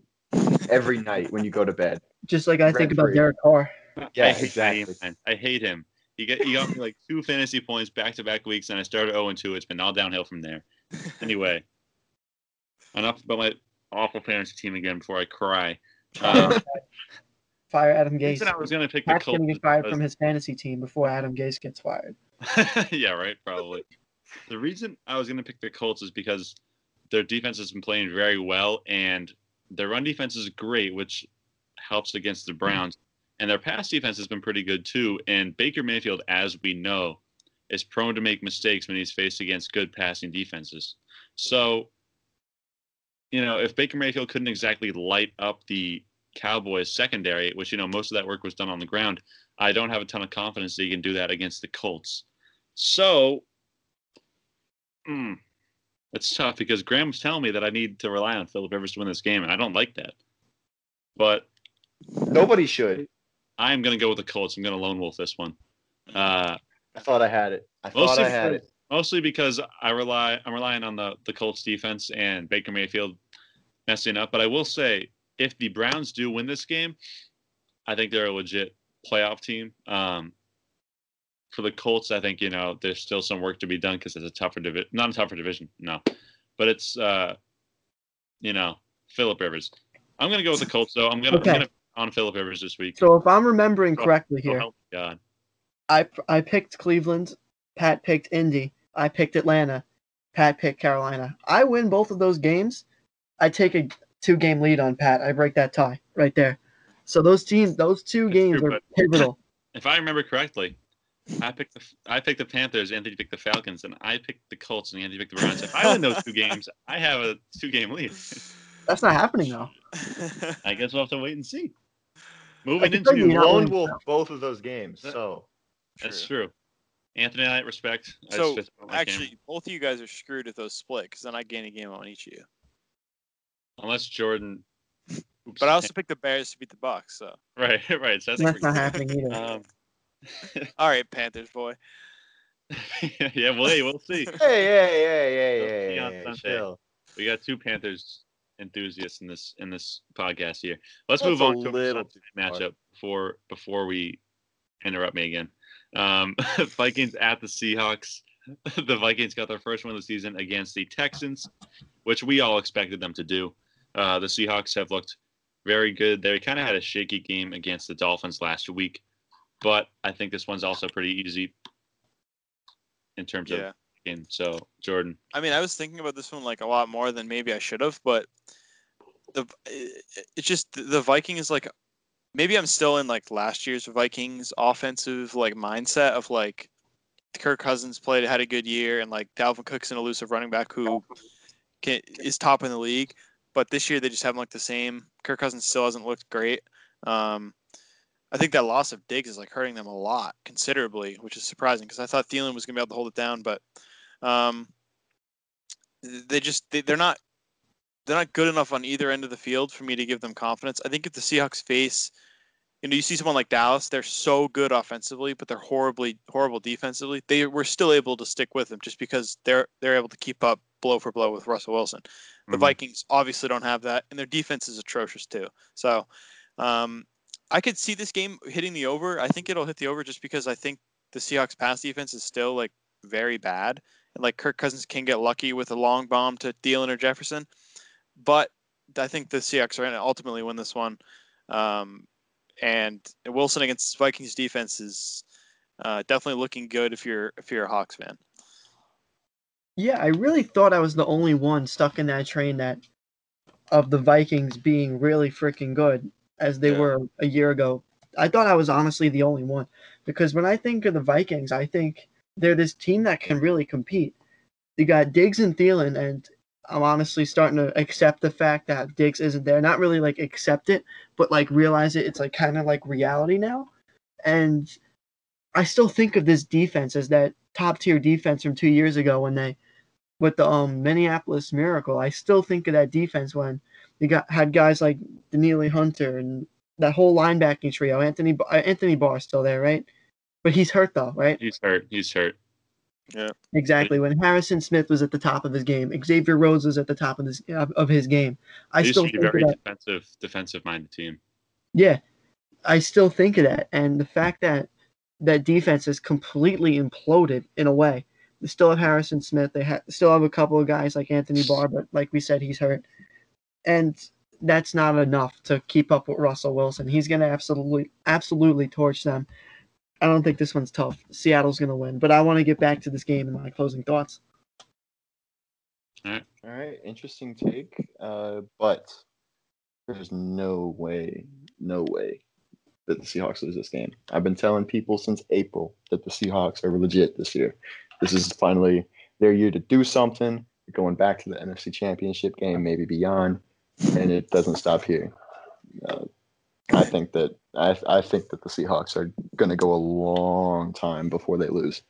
every night when you go to bed. Just like I think about Rent-free. Derek Carr. Yeah, I hate exactly. Nyheim I hate him. He got he got me like two fantasy points back to back weeks, and I started 0 2. It's been all downhill from there. Anyway, enough about my awful fantasy team again before I cry. Uh, Fire Adam Gase. I was going to pick the Pat's Colts. gonna is fired from his fantasy team before Adam Gase gets fired. yeah, right. Probably. The reason I was going to pick the Colts is because their defense has been playing very well, and their run defense is great, which helps against the Browns. And their pass defense has been pretty good too. And Baker Mayfield, as we know, is prone to make mistakes when he's faced against good passing defenses. So, you know, if Baker Mayfield couldn't exactly light up the Cowboys secondary, which you know most of that work was done on the ground, I don't have a ton of confidence that he can do that against the Colts. So, mm, it's tough because Graham's telling me that I need to rely on Philip Rivers to win this game, and I don't like that. But Nobody should. I'm going to go with the Colts. I'm going to lone wolf this one. Uh, I thought I had it. I thought I had it. mostly because I rely I'm relying on the the Colts defense and Baker Mayfield messing up. But I will say, if the Browns do win this game, I think they're a legit playoff team. Um, for the Colts, I think you know there's still some work to be done because it's a tougher division, not a tougher division, no, but it's uh, you know Philip Rivers. I'm gonna go with the Colts though. I'm gonna, Okay. I'm gonna on Philip Rivers this week. So if I'm remembering Oh, correctly oh, here, me God. I I picked Cleveland, Pat picked Indy, I picked Atlanta, Pat picked Carolina. I win both of those games. I take a two game lead on Pat. I break that tie right there. So those teams, those two That's games true, are pivotal. If I remember correctly, I picked the I picked the Panthers, Anthony picked the Falcons, and I picked the Colts, and Anthony picked the Browns. If I win those two games, I have a two game lead. That's not happening though. I guess we'll have to wait and see. Moving into you you're not Lone Wolf both of those games. So that's true. Anthony, I respect. I So, just fist bump my Actually, both of you guys are screwed if those split, because then I gain a game on each of you. Unless Jordan. Oops. But I also picked the Bears to beat the Bucks. So, right, right. So that's, That's not pretty happening either. Um, all right, Panthers boy. yeah, well, hey, we'll see. hey, hey, hey, We'll hey, hey, hey, chill. We got two Panthers enthusiasts in this in this podcast here. Let's That's move a on to little our too matchup before before we interrupt me again. Um, Vikings at the Seahawks. the Vikings got their first win of the season against the Texans, which we all expected them to do. Uh, the Seahawks have looked very good. They kind of had a shaky game against the Dolphins last week, but I think this one's also pretty easy in terms Yeah. of game. So Jordan, I mean, I was thinking about this one like a lot more than maybe I should have, but the it's just the- the Vikings like maybe I'm still in like last year's Vikings offensive like mindset of like Kirk Cousins played had a good year and like Dalvin Cook's an elusive running back who can, is top in the league, but this year they just haven't looked the same. Kirk Cousins still hasn't looked great. Um, I think that loss of Diggs is like hurting them a lot, considerably, which is surprising because I thought Thielen was gonna be able to hold it down, but um, they just they, they're not they're not good enough on either end of the field for me to give them confidence. I think if the Seahawks face, you know, you see someone like Dallas, they're so good offensively, but they're horribly horrible defensively. They were still able to stick with them just because they're they're able to keep up blow for blow with Russell Wilson. The Mhm. Vikings obviously don't have that, and their defense is atrocious too. So, um, I could see this game hitting the over. I think it'll hit the over just because I think the Seahawks pass defense is still like very bad, and like Kirk Cousins can get lucky with a long bomb to Thielen or Jefferson, but I think the Seahawks are going to ultimately win this one. Um, and Wilson against Vikings defense is uh, definitely looking good if you're if you're a Hawks fan. Yeah, I really thought I was the only one stuck in that train that of the Vikings being really freaking good as they Yeah. were a year ago. I thought I was honestly the only one because when I think of the Vikings, I think they're this team that can really compete. You got Diggs and Thielen, and I'm honestly starting to accept the fact that Diggs isn't there. Not really like accept it, but like realize it. It's like kind of like reality now. And I still think of this defense as that top tier defense from two years ago when they with the um Minneapolis Miracle. I still think of that defense when you got had guys like Danielle Hunter and that whole linebacking trio. Anthony uh, Anthony Barr still there, right? But he's hurt though, right? He's hurt. He's hurt. Yeah. Exactly. When Harrison Smith was at the top of his game, Xavier Rhodes was at the top of his of of his game. I They used still to be very that. defensive, defensive minded team. Yeah, I still think of that, and the fact that that defense is completely imploded in a way. They still have Harrison Smith. They ha- still have a couple of guys like Anthony Barr, but like we said, he's hurt, and that's not enough to keep up with Russell Wilson. He's gonna absolutely, absolutely torch them. I don't think this one's tough. Seattle's gonna win, but I want to get back to this game and my closing thoughts. All right, interesting take. Uh, but there's no way, no way that the Seahawks lose this game. I've been telling people since April that the Seahawks are legit this year. This is finally their year to do something. They're going back to the NFC Championship game, maybe beyond, and it doesn't stop here. Uh, I think that I, I think that the Seahawks are going to go a long time before they lose,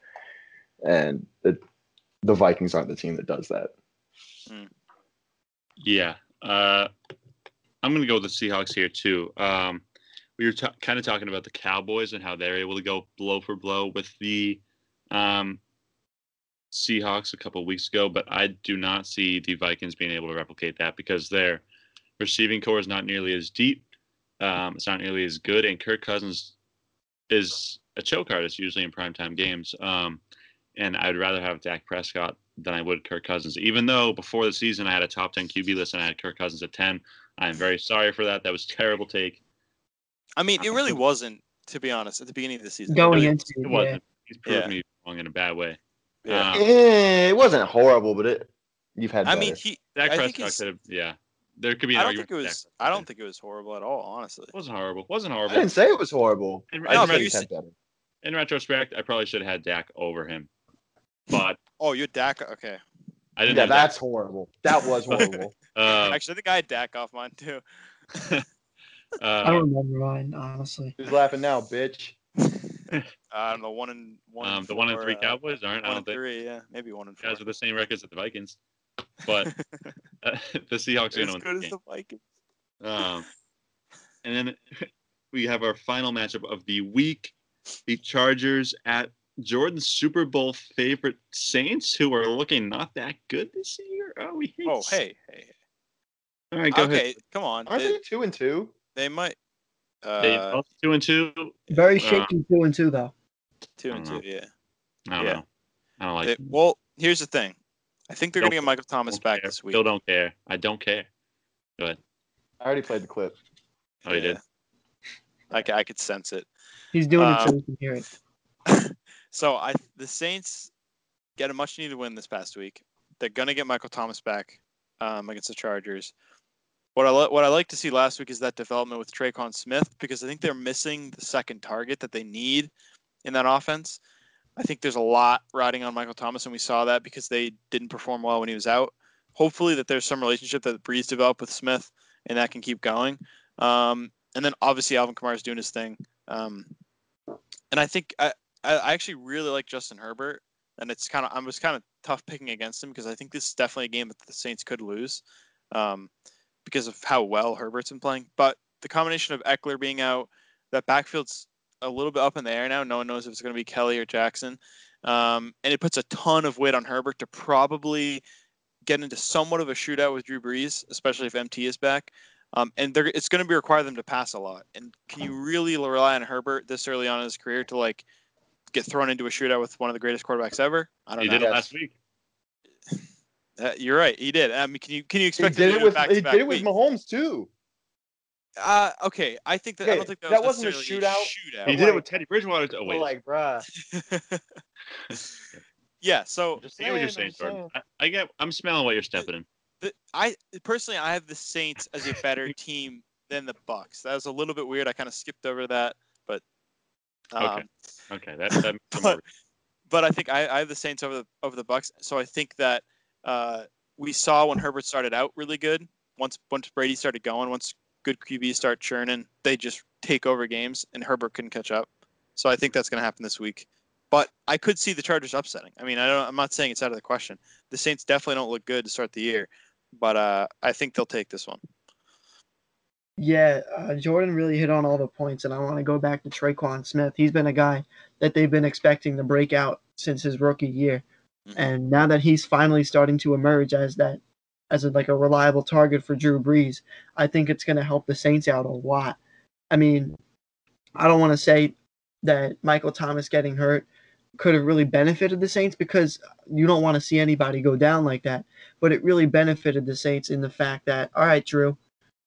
and the the Vikings aren't the team that does that. Yeah. Uh, I'm going to go with the Seahawks here, too. Um, we were t- kind of talking about the Cowboys and how they're able to go blow for blow with the um, Seahawks a couple of weeks ago, but I do not see the Vikings being able to replicate that because their receiving corps is not nearly as deep. Um, it's not nearly as good, and Kirk Cousins is a choke artist usually in primetime games. Um, and I'd rather have Dak Prescott than I would Kirk Cousins. Even though before the season I had a top 10 QB list and I had Kirk Cousins at 10, I'm very sorry for that. That was a terrible take. I mean, it really wasn't, to be honest, at the beginning of the season. Going It really- into It it, wasn't. He's proved Yeah. me wrong in a bad way. Yeah. Um, Eh, it wasn't horrible, but it you've had. I mean, better. he. Dak I Prescott could have, yeah. There could be an I don't think it was. Dak I don't think it was horrible at all, honestly. It wasn't horrible. It wasn't horrible. I didn't say it was horrible. In, I No, just but said you he's had better. in retrospect, I probably should have had Dak over him. But Oh, you're Dak. Okay. I didn't Yeah, have Dak. that's horrible. That was horrible. Uh, Actually, I think I had Dak off mine too. I uh, don't remember mine honestly. Who's laughing now, bitch? I don't know, one and one. um, and the one and three uh, Cowboys aren't. I don't and think three, yeah, maybe one and four. guys with the same records as the Vikings. But uh, the Seahawks are as going to good win as this game. the Vikings. Um, and then we have our final matchup of the week: the Chargers at Jordan's Super Bowl favorite Saints, who are looking not that good this year. Oh, we hate. Oh, hey, hey. All right, go okay, ahead. come on. Aren't They, they two and two? they might. Uh, They both two and two. Very Uh, shaky two and two though. two and don't two, yeah. I don't Yeah. know. I don't like. They- it. well, here's the thing. I think they're Don't gonna get Michael Thomas back care. this week. Still don't care. I don't care. Go ahead. I already played the clip. Oh, you did. I, I could sense it. He's doing it Um, so we can hear it. So I the Saints get a much needed win this past week. They're gonna get Michael Thomas back um, against the Chargers. What I li- what I like to see last week is that development with Tre'Quan Smith because I think they're missing the second target that they need in that offense. I think there's a lot riding on Michael Thomas, and we saw that because they didn't perform well when he was out. Hopefully, that there's some relationship that Brees developed with Smith, and that can keep going. Um, and then obviously Alvin Kamara is doing his thing. Um, and I think I, I actually really like Justin Herbert, and it's kind of I was kind of tough picking against him because I think this is definitely a game that the Saints could lose, um, because of how well Herbert's been playing. But the combination of Ekeler being out, that backfield's a little bit up in the air now. No one knows if it's going to be Kelly or Jackson, um, and it puts a ton of weight on Herbert to probably get into somewhat of a shootout with Drew Brees, especially if MT is back. Um, and they're, it's going to be require them to pass a lot. And can you really rely on Herbert this early on in his career to like get thrown into a shootout with one of the greatest quarterbacks ever? I don't He know. He did it last week. Uh, you're right. He did. I mean, can you can you He expect did him it with do he back-to-back did it with weeks? Mahomes too. Uh, okay. I think that I don't think that, that was wasn't a necessarily shootout. shootout. He But did it with Teddy Bridgewater. Oh wait, like, bruh. yeah. So Just I get what you're saying, saying, I'm Jordan. I, I get. I'm smelling what you're stepping in. the, I personally I have the Saints as a better team than the Bucks. That was a little bit weird. I kind of skipped over that, but um, Okay. Okay, that that. But- but I think I, I have the Saints over the over the Bucks. So I think that uh, we saw when Herbert started out really good. Once once Brady started going, once good QBs start churning, they just take over games, and Herbert couldn't catch up. So I think that's going to happen this week. but I could see the Chargers upsetting. I mean, I don't. I'm not saying it's out of the question. The Saints definitely don't look good to start the year, but uh, I think they'll take this one. Yeah, uh, Jordan really hit on all the points, and I want to go back to Tre'Quan Smith. He's been a guy that they've been expecting to break out since his rookie year, Mhm. and now that he's finally starting to emerge as that, as a, like a reliable target for Drew Brees, I think it's going to help the Saints out a lot. I mean, I don't want to say that Michael Thomas getting hurt could have really benefited the Saints because you don't want to see anybody go down like that, but it really benefited the Saints in the fact that all right, Drew.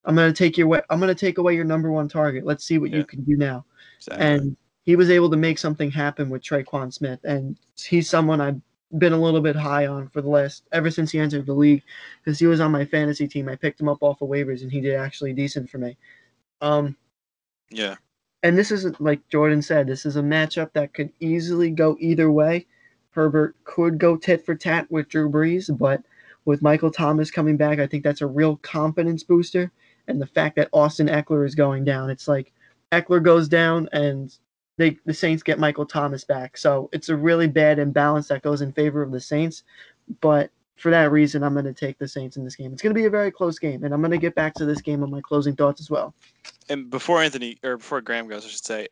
I'm gonna take your way. I'm gonna take away your number one target. Let's see what Yeah. you can do now. Exactly. And he was able to make something happen with Tre'Quan Smith, and he's someone I've been a little bit high on for the last ever since he entered the league, because he was on my fantasy team. I picked him up off of waivers, and he did actually decent for me. Um, yeah, and this isn't like Jordan said. This is a matchup that could easily go either way. Herbert could go tit for tat with Drew Brees, but with Michael Thomas coming back, I think that's a real confidence booster. And the fact that Austin Ekeler is going down, it's like Ekeler goes down and they the Saints get Michael Thomas back. So it's a really bad imbalance that goes in favor of the Saints. But for that reason, I'm going to take the Saints in this game. It's going to be a very close game, and I'm going to get back to this game on my closing thoughts as well. and before Anthony or before Graham goes, I should say,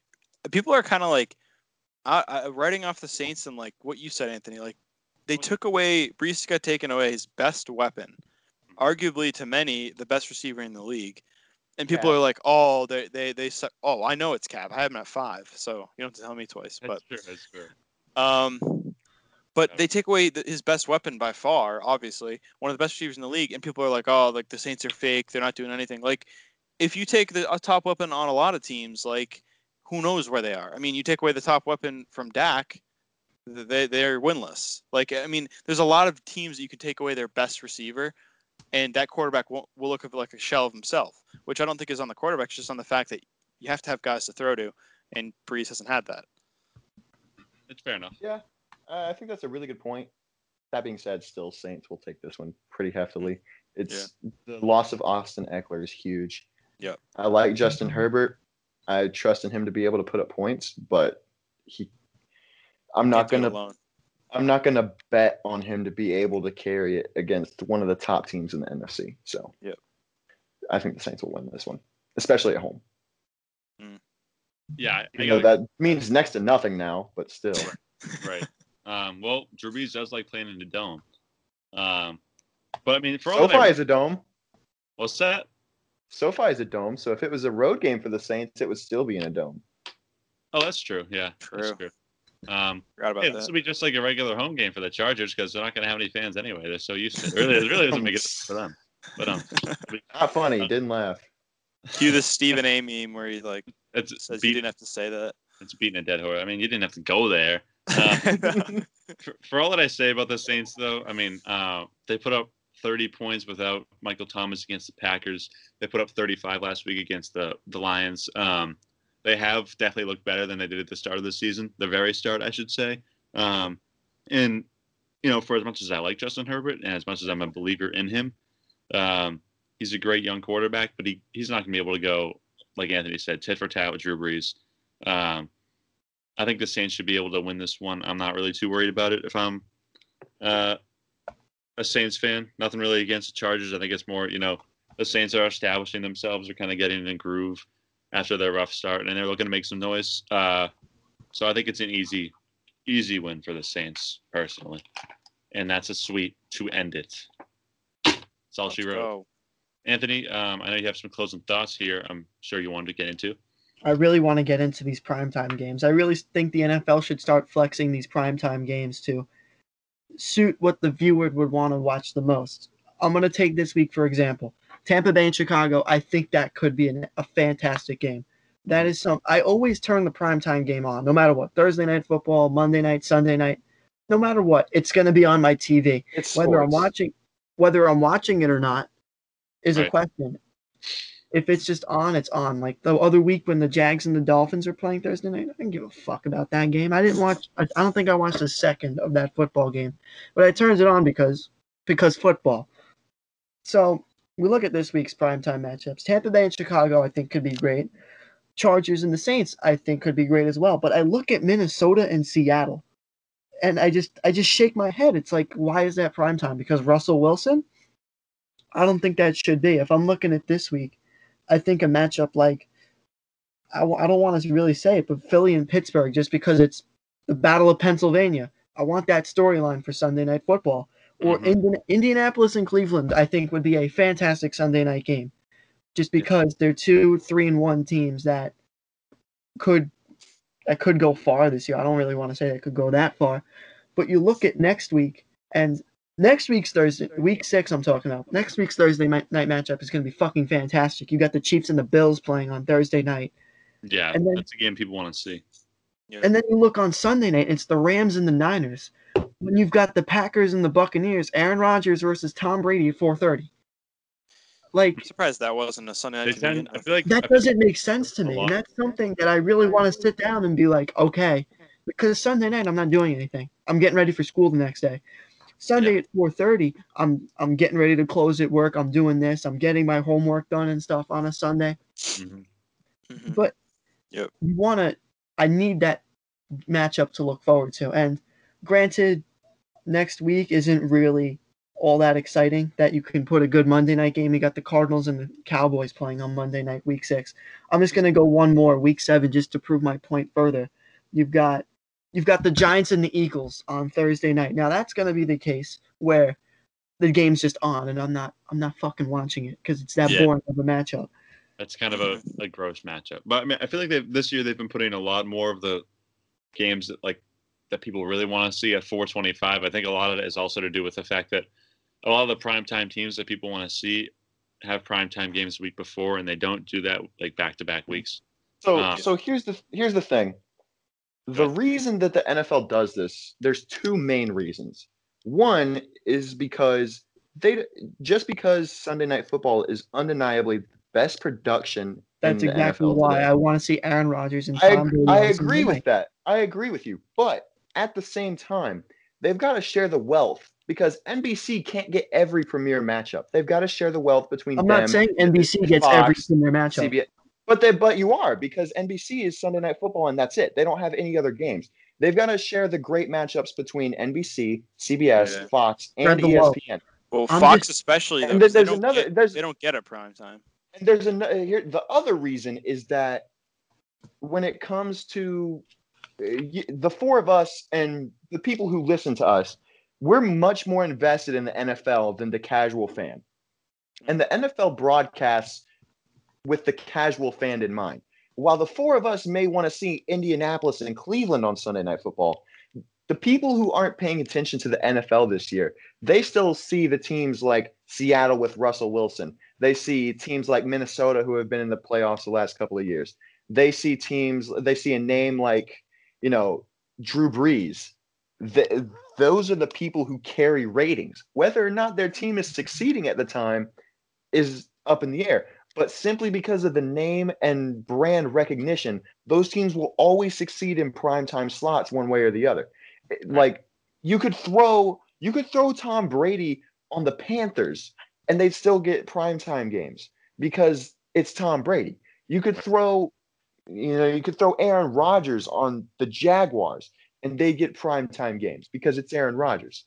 people are kind of like uh, uh, writing off the Saints and like what you said, Anthony. Like they took away Brees got taken away his best weapon, arguably to many the best receiver in the league, and people Cap. are like, oh, they they they suck. Oh, I know it's Cap. I have him at five, so you don't have to tell me twice. But That's true. That's true. um, but they take away the, his best weapon by far, obviously one of the best receivers in the league, and people are like, "Oh, like the Saints are fake. They're not doing anything." Like, if you take the a top weapon on a lot of teams, like who knows where they are? I mean, you take away the top weapon from Dak, they they're winless. Like, I mean, there's a lot of teams that you can take away their best receiver, and that quarterback won't, will look like a shell of himself, which I don't think is on the quarterback. It's just on the fact that you have to have guys to throw to, and Brees hasn't had that. It's fair enough. Yeah, uh, I think that's a really good point. That being said, still Saints will take this one pretty heftily. It's the loss of Austin Ekeler is huge. Yeah, I like Justin Herbert. I trust in him to be able to put up points, but he, I'm not Can't do it gonna, alone. I'm not gonna bet on him to be able to carry it against one of the top teams in the NFC. So, Yep. I think the Saints will win this one, especially at home. Yeah, I, I Even that means next to nothing now, but still. right. Um, well, Drew Brees does like playing in the dome. Um, but I mean, for all SoFi that I- is a dome. what's that? SoFi is a dome, so if it was a road game for the Saints, it would still be in a dome. Oh, that's true. Yeah, that's True. True. Um, Forgot about yeah, that. this will be just like a regular home game for the Chargers because they're not going to have any fans anyway. They're so used to it. It really, it really doesn't make it for them. But um, Not funny. Uh, Didn't laugh. Cue the Stephen A. meme where he like it's says you beat, didn't have to say that. it's beating a dead horse. I mean, you didn't have to go there. Uh, for, for all that I say about the Saints, though, I mean, uh, they put up 30 points without Michael Thomas against the Packers. They put up 35 last week against the the Lions. Um, they have definitely looked better than they did at the start of the season, the very start, I should say. Um, and you know, for as much as I like Justin Herbert and as much as I'm a believer in him, um, he's a great young quarterback, but he, he's not going to be able to go like Anthony said, tit for tat with Drew Brees. Um, I think the Saints should be able to win this one. I'm not really too worried about it if I'm uh, a Saints fan. Nothing really against the Chargers. I think it's more, you know, the Saints are establishing themselves. They're kind of getting in a groove after their rough start, and they're looking to make some noise. Uh, so I think it's an easy, easy win for the Saints personally, and that's a sweet to end it. That's all she Let's wrote. go. Anthony, um, I know you have some closing thoughts here. I'm sure you wanted to get into. I really want to get into these primetime games. I really think the NFL should start flexing these primetime games to suit what the viewer would want to watch the most. I'm going to take this week, for example, Tampa Bay and Chicago. I think that could be an, a fantastic game. That is some. I always turn the primetime game on, no matter what. Thursday night football, Monday night, Sunday night, no matter what, it's going to be on my TV. It's Whether I'm watching, whether I'm watching it or not, is a question. If it's just on, it's on. Like the other week when the Jags and the Dolphins are playing Thursday night, I didn't give a fuck about that game. I didn't watch. I, I don't think I watched a second of that football game, but I turned it on because because football. So we look at this week's primetime matchups. Tampa Bay and Chicago, I think, could be great. Chargers and the Saints, I think, could be great as well. But I look at Minnesota and Seattle. and I just I just shake my head. It's like, why is that prime time? Because Russell Wilson? I don't think that should be. If I'm looking at this week, I think a matchup like I, w- I don't want to really say it, but Philly and Pittsburgh, just because it's the Battle of Pennsylvania. I want that storyline for Sunday Night Football. Or Mhm. Indian, Indianapolis and Cleveland, I think would be a fantastic Sunday night game, just because they're two three and one teams that could that could go far this year. I don't really want to say they could go that far, but you look at next week and next week's Thursday, week six, I'm talking about. Next week's Thursday night night matchup is going to be fucking fantastic. You got the Chiefs and the Bills playing on Thursday night. Yeah, And then- that's a game people want to see. And then you look on Sunday night, it's the Rams and the Niners. When you've got the Packers and the Buccaneers, Aaron Rodgers versus Tom Brady at 4:30. Like I'm surprised that wasn't a Sunday night to tend, I feel like that I feel- doesn't make sense to me. And that's something that I really want to sit down and be like, okay, because Sunday night I'm not doing anything. I'm getting ready for school the next day. Sunday Yeah. at 4:30, I'm I'm getting ready to close at work. I'm doing this. I'm getting my homework done and stuff on a Sunday. Mhm. Mhm. But Yep. you want to. I need that matchup to look forward to. And granted, next week isn't really all that exciting. That you can put a good Monday night game. You got the Cardinals and the Cowboys playing on Monday night, week six. I'm just gonna go one more, week seven, just to prove my point further. You've got you've got the Giants and the Eagles on Thursday night. Now that's gonna be the case where the game's just on, and I'm not I'm not fucking watching it because it's that Yeah. boring of a matchup. That's kind of a, a gross matchup. But I mean, I feel like this year they've been putting a lot more of the games that like that people really want to see at 425. I think a lot of it is also to do with the fact that a lot of the primetime teams that people want to see have primetime games the week before, and they don't do that like back to back weeks. So Um, so here's the here's the thing. The reason that the NFL does this, there's two main reasons. One is because they just because Sunday Night Football is undeniably the best production. That's in the exactly NFL why today. I want to see Aaron Rodgers and I, Brady. I agree with that. I agree with you. But at the same time, they've got to share the wealth because NBC can't get every premier matchup. They've got to share the wealth between I'm them. not saying NBC gets every Fox, single matchup. CBS. But they but you are because NBC is Sunday Night Football and that's it. They don't have any other games. They've got to share the great matchups between NBC, CBS, Yeah. Fox, and the wealth. ESPN. Well, I'm Fox just- especially. Though, And 'cause there- they there's don't another- Get, there's- they don't get a prime time. And there's another here. The other reason is that when it comes to y- the four of us and the people who listen to us, we're much more invested in the NFL than the casual fan. And the NFL broadcasts with the casual fan in mind. While the four of us may want to see Indianapolis and Cleveland on Sunday Night Football, the people who aren't paying attention to the NFL this year, they still see the teams like Seattle with Russell Wilson. They see teams like Minnesota who have been in the playoffs the last couple of years. They see teams, they see a name like, you know, Drew Brees. Th- those are the people who carry ratings. Whether or not their team is succeeding at the time is up in the air. But simply because of the name and brand recognition, those teams will always succeed in primetime slots one way or the other. Like you could throw you could throw Tom Brady on the Panthers and they'd still get primetime games because it's Tom Brady. You could throw you know, you could throw Aaron Rodgers on the Jaguars and they get primetime games because it's Aaron Rodgers.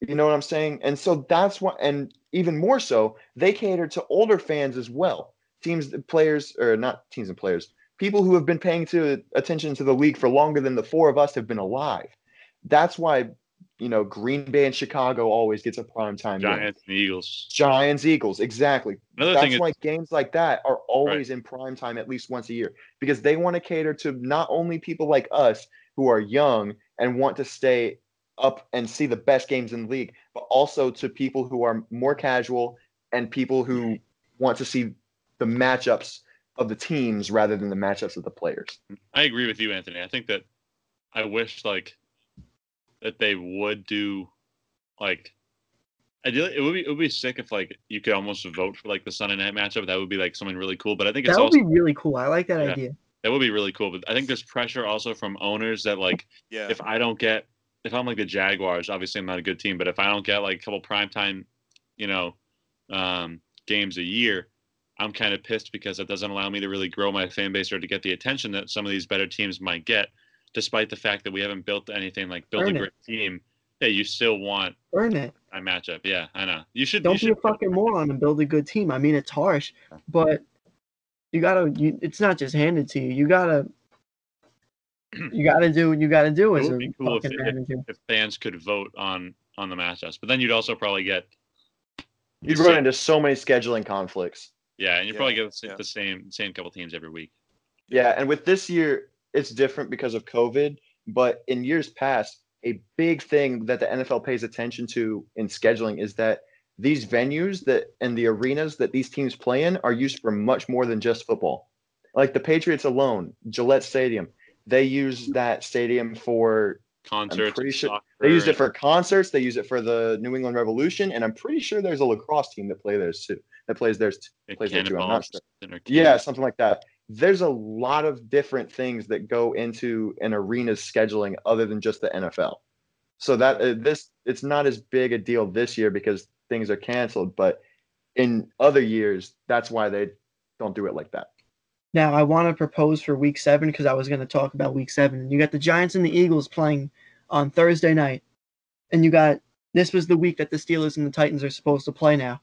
You know what I'm saying? And so that's what, and even more so, they cater to older fans as well. Teams, players, or not teams and players, people who have been paying to attention to the league for longer than the four of us have been alive. That's why, you know, Green Bay and Chicago always gets a prime time. Giants and Eagles. Giants, Eagles, exactly. Another That's thing is- why games like that are always in prime time at least once a year because they want to cater to not only people like us who are young and want to stay up and see the best games in the league, but also to people who are more casual and people who want to see the matchups of the teams rather than the matchups of the players. I agree with you, Anthony. I think that I wish like that they would do like ideally it would be it would be sick if like you could almost vote for like the Sunday night matchup. That would be like something really cool. But I think it's That would also be really cool. I like that Yeah. idea. that would be really cool. But I think there's pressure also from owners that like Yeah. if I don't get if I'm like the Jaguars, obviously I'm not a good team, but if I don't get like a couple primetime, you know, um, games a year, I'm kind of pissed because it doesn't allow me to really grow my fan base or to get the attention that some of these better teams might get. Despite the fact that we haven't built anything like built Earn a it. great team. Yeah, you still want Earn it. a matchup. Yeah, I know. You should. Don't you be a should fucking moron and build a good team. I mean, it's harsh, but you gotta. You, it's not just handed to you. You gotta. You gotta do what you gotta do It as a would be cool if, if, if fans could vote on on the matchups, but then you'd also probably get You'd run same- into so many scheduling conflicts. yeah, and you would probably get the, sa- yeah. the same same couple teams every week. Yeah, and with this year, it's different because of COVID. But in years past, a big thing that the NFL pays attention to in scheduling is that these venues that and the arenas that these teams play in are used for much more than just football. Like the Patriots alone, Gillette Stadium, they use that stadium for Concerts, sure- soccer, they used it for concerts, they use it for the New England Revolution, and I'm pretty sure there's a lacrosse team that play theirs too. That plays theirs plays there too, I'm not sure. Yeah, something like that. There's a lot of different things that go into an arena's scheduling other than just the NFL. So that uh, this it's not as big a deal this year because things are canceled, but in other years that's why they don't do it like that. Now I want to propose for week seven because I was going to talk about week seven. You got the Giants and the Eagles playing on Thursday night, and you got this was the week that the Steelers and the Titans are supposed to play. Now,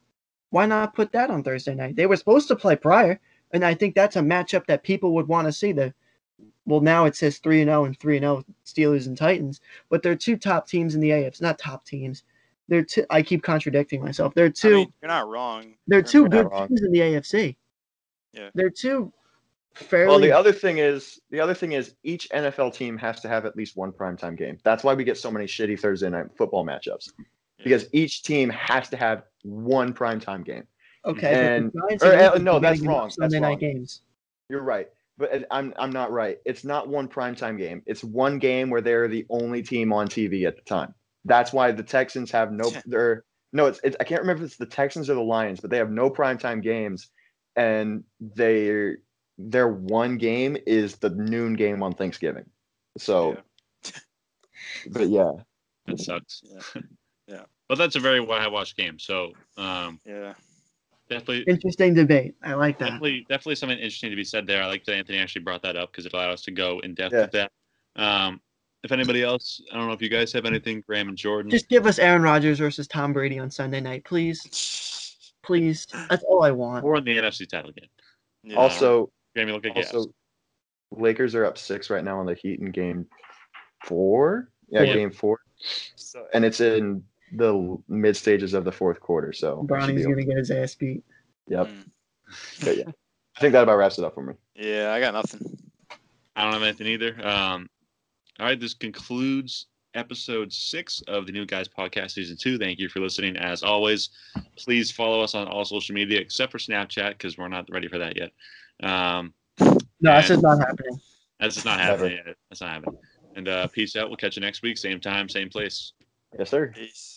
why not put that on Thursday night? They were supposed to play prior, and I think that's a matchup that people would want to see. The well, now it says three and zero and three and zero Steelers and Titans, but they're two top teams in the AFC. Not top teams. They're two. I keep contradicting myself. They're I two. mean, you're not wrong. they're You're two good teams in the AFC. Yeah. They're two fairly. Well, the other thing is the other thing is each NFL team has to have at least one primetime game. That's why we get so many shitty Thursday night football matchups. Because each team has to have one primetime game. Okay, And- the Giants or, and uh, no, that's getting enough wrong, that's Sunday night wrong. games. You're right. But I'm I'm not right. It's not one primetime game. It's one game where they're the only team on TV at the time. That's why the Texans have no they're no, it's, it's I can't remember if it's the Texans or the Lions, but they have no primetime games and they their one game is the noon game on Thanksgiving. So but yeah. That sucks. Yeah. Yeah. But that's a very high watched game. So um, Yeah. Definitely, Interesting debate. I like that. definitely, definitely something interesting to be said there. I like that Anthony actually brought that up because it allowed us to go in depth Yeah. with that. Um, if anybody else, I don't know if you guys have anything, Graham and Jordan. Just give us Aaron Rodgers versus Tom Brady on Sunday night, please. Please. That's all I want. or in the NFC title game. yeah. Also Graham, you look at yes. also Lakers are up six right now on the Heat in game four. Yeah, Yeah. game four. So and it's in the mid stages of the fourth quarter. So it should Brownie's be gonna get his ass beat. Yep. Mm. But yeah. I think that about wraps it up for me. Yeah, I got nothing. I don't have anything either. Um, all right, this concludes episode six of the New Guys Podcast Season Two. Thank you for listening. As always, please follow us on all social media except for Snapchat because we're not ready for that yet. Um, No, that's And- just not happening. that's just not happening yet. That's not happening. And uh, peace out. We'll catch you next week, same time, same place. Yes, sir. Peace.